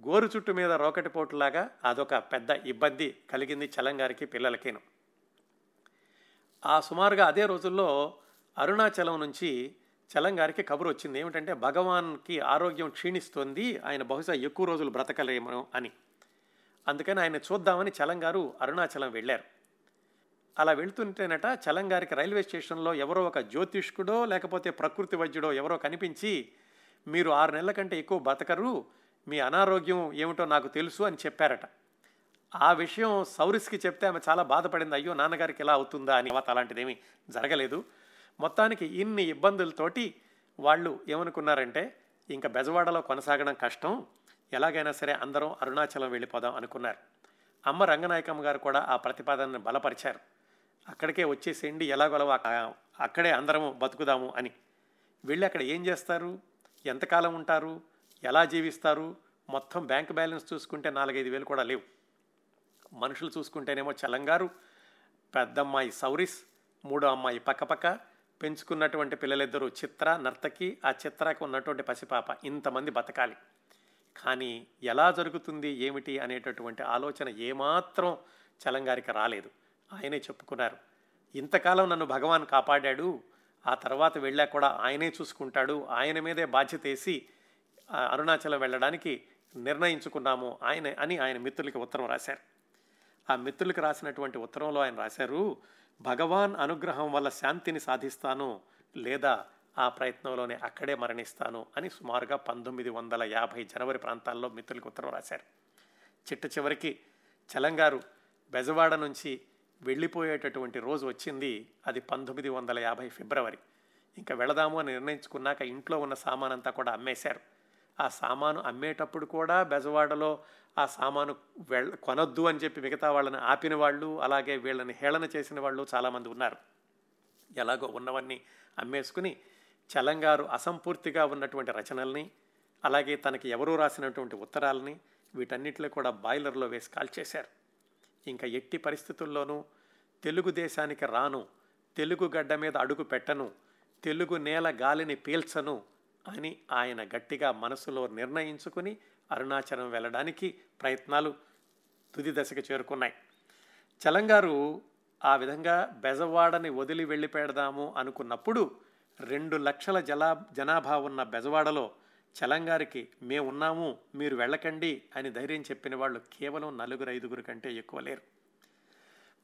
గోరు చుట్టు మీద రోకటి పోటులాగా అదొక పెద్ద ఇబ్బంది కలిగింది చలంగారికి పిల్లలకేను. ఆ సుమారుగా అదే రోజుల్లో అరుణాచలం నుంచి చలంగారికి కబురు వచ్చింది. ఏమిటంటే భగవాన్కి ఆరోగ్యం క్షీణిస్తోంది ఆయన బహుశా ఎక్కువ రోజులు బ్రతకలేమో అని. అందుకని ఆయన చూద్దామని చలంగారు అరుణాచలం వెళ్ళారు. అలా వెళ్తుంటేనట చలంగారికి రైల్వే స్టేషన్లో ఎవరో ఒక జ్యోతిష్కుడో లేకపోతే ప్రకృతి వైద్యుడో ఎవరో కనిపించి మీరు ఆరు నెలల కంటే ఎక్కువ బతకరు మీ అనారోగ్యం ఏమిటో నాకు తెలుసు అని చెప్పారట. ఆ విషయం సౌరిస్కి చెప్తే ఆమె చాలా బాధపడింది అయ్యో నాన్నగారికి ఎలా అవుతుందా అని. తర్వాత అలాంటిదేమీ జరగలేదు. మొత్తానికి ఇన్ని ఇబ్బందులతోటి వాళ్ళు ఏమనుకున్నారంటే ఇంకా బెజవాడలో కొనసాగడం కష్టం ఎలాగైనా సరే అందరం అరుణాచలం వెళ్ళిపోదాం అనుకున్నారు. అమ్మ రంగనాయకమ్మ గారు కూడా ఆ ప్రతిపాదనను బలపరిచారు. అక్కడికే వచ్చేసేయండి ఎలాగోలా అక్కడే అందరము బతుకుదాము అని. వెళ్ళి అక్కడ ఏం చేస్తారు? ఎంతకాలం ఉంటారు? ఎలా జీవిస్తారు? మొత్తం బ్యాంక్ బ్యాలెన్స్ చూసుకుంటే నాలుగైదు వేలు కూడా లేవు. మనుషులు చూసుకుంటేనేమో చలంగారు పెద్దమ్మాయి సౌరిస్ మూడో అమ్మాయి పక్కపక్క పెంచుకున్నటువంటి పిల్లలిద్దరూ చిత్ర నర్తకి ఆ చిత్రకు ఉన్నటువంటి పసిపాప. ఇంతమంది బతకాలి. కానీ ఎలా జరుగుతుంది ఏమిటి అనేటటువంటి ఆలోచన ఏమాత్రం చలంగారికి రాలేదు. ఆయనే చెప్పుకున్నారు. ఇంతకాలం నన్ను భగవాన్ కాపాడాడు. ఆ తర్వాత వెళ్ళా కూడా ఆయనే చూసుకుంటాడు. ఆయన మీదే బాధ్యత వేసి అరుణాచలం వెళ్ళడానికి నిర్ణయించుకున్నాము ఆయన అని ఆయన మిత్రులకి ఉత్తరం రాశారు. ఆ మిత్రులకు రాసినటువంటి ఉత్తరంలో ఆయన రాశారు భగవాన్ అనుగ్రహం వల్ల శాంతిని సాధిస్తాను లేదా ఆ ప్రయత్నంలోనే అక్కడే మరణిస్తాను అని సుమారుగా పంతొమ్మిది వందల యాభై జనవరి ప్రాంతాల్లో మిత్రులకు ఉత్తరం రాశారు. చిట్ట చివరికి చలంగారు బెజవాడ నుంచి వెళ్ళిపోయేటటువంటి రోజు వచ్చింది. అది పంతొమ్మిది వందల యాభై ఫిబ్రవరి. ఇంకా వెళదాము అని నిర్ణయించుకున్నాక ఇంట్లో ఉన్న సామానంతా కూడా అమ్మేశారు. ఆ సామాను అమ్మేటప్పుడు కూడా బెజవాడలో ఆ సామాను వెళ్ళ కొనొద్దు అని చెప్పి మిగతా వాళ్ళని ఆపిన వాళ్ళు అలాగే వీళ్ళని హేళన చేసిన వాళ్ళు చాలామంది ఉన్నారు. ఎలాగో ఉన్నవన్నీ అమ్మేసుకుని చలంగారు అసంపూర్తిగా ఉన్నటువంటి రచనల్ని అలాగే తనకి ఎవరూ రాసినటువంటి ఉత్తరాలని వీటన్నిటిలో కూడా బాయిలర్లో వేసి కాల్చేశారు. ఇంకా ఎట్టి పరిస్థితుల్లోనూ తెలుగుదేశానికి రాను తెలుగు గడ్డ మీద అడుగు పెట్టను తెలుగు నేల గాలిని పీల్చను అని ఆయన గట్టిగా మనసులో నిర్ణయించుకుని అరుణాచలం వెళ్ళడానికి ప్రయత్నాలు తుది దశకు చేరుకున్నాయి. చలంగారు ఆ విధంగా బెజవాడని వదిలి వెళ్ళి పెడదాము అనుకున్నప్పుడు రెండు లక్షల జలా జనాభా ఉన్న బెజవాడలో చలంగారికి మేమున్నాము మీరు వెళ్ళకండి అని ధైర్యం చెప్పిన వాళ్ళు కేవలం నలుగురు ఐదుగురు కంటే ఎక్కువ లేరు.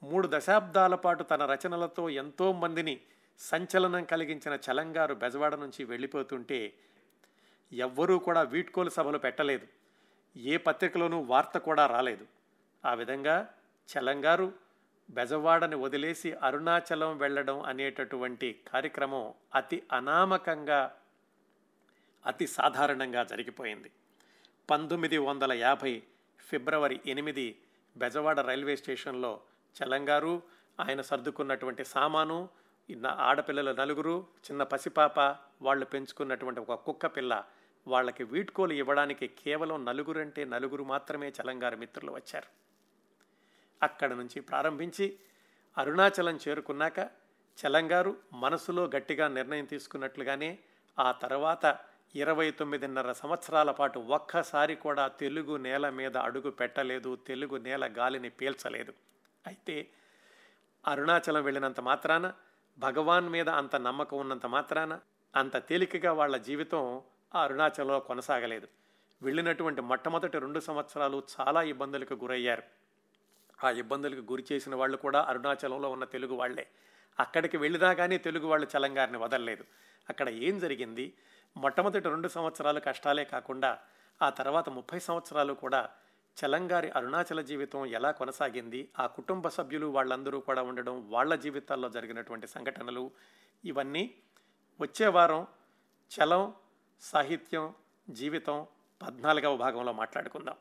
మూడు దశాబ్దాల పాటు తన రచనలతో ఎంతో మందిని సంచలనం కలిగించిన చలంగారు బెజవాడ నుంచి వెళ్ళిపోతుంటే ఎవ్వరూ కూడా వీడ్కోలు సభలు పెట్టలేదు. ఏ పత్రికలోనూ వార్త కూడా రాలేదు. ఆ విధంగా చలంగారు బెజవాడని వదిలేసి అరుణాచలం వెళ్ళడం అనేటటువంటి కార్యక్రమం అతి అనామకంగా అతి సాధారణంగా జరిగిపోయింది. పంతొమ్మిది వందల యాభై ఫిబ్రవరి ఎనిమిది బెజవాడ రైల్వే స్టేషన్లో చలంగారు ఆయన సర్దుకున్నటువంటి సామాను ఆడపిల్లల నలుగురు చిన్న పసిపాప వాళ్ళు పెంచుకున్నటువంటి ఒక కుక్క పిల్ల వాళ్ళకి వీడ్కోలు ఇవ్వడానికి కేవలం నలుగురంటే నలుగురు మాత్రమే చలంగారు మిత్రులు వచ్చారు. అక్కడ నుంచి ప్రారంభించి అరుణాచలం చేరుకున్నాక చలంగారు మనసులో గట్టిగా నిర్ణయం తీసుకున్నట్లుగానే ఆ తర్వాత ఇరవై తొమ్మిదిన్నర సంవత్సరాల పాటు ఒక్కసారి కూడా తెలుగు నేల మీద అడుగు పెట్టలేదు తెలుగు నేల గాలిని పీల్చలేదు. అయితే అరుణాచలం వెళ్ళినంత మాత్రాన భగవాన్ మీద అంత నమ్మకం ఉన్నంత మాత్రాన అంత తేలికగా వాళ్ళ జీవితం ఆ అరుణాచలంలో కొనసాగలేదు. వెళ్ళినటువంటి మొట్టమొదటి రెండు సంవత్సరాలు చాలా ఇబ్బందులకు గురయ్యారు. ఆ ఇబ్బందులకు గురి చేసిన వాళ్ళు కూడా అరుణాచలంలో ఉన్న తెలుగు వాళ్ళే అక్కడికి వెళ్ళినా కానీ తెలుగు వాళ్ళు చలంగారిని వదలలేదు. అక్కడ ఏం జరిగింది? మొట్టమొదటి రెండు సంవత్సరాలు కష్టాలే కాకుండా ఆ తర్వాత ముప్పై సంవత్సరాలు కూడా చలంగారి అరుణాచల జీవితం ఎలా కొనసాగింది ఆ కుటుంబ సభ్యులు వాళ్ళందరూ కూడా ఉండడం వాళ్ళ జీవితాల్లో జరిగినటువంటి సంఘటనలు ఇవన్నీ వచ్చే వారం చలం సాహిత్యం జీవితం పద్నాలుగవ భాగంలో మాట్లాడుకుందాం.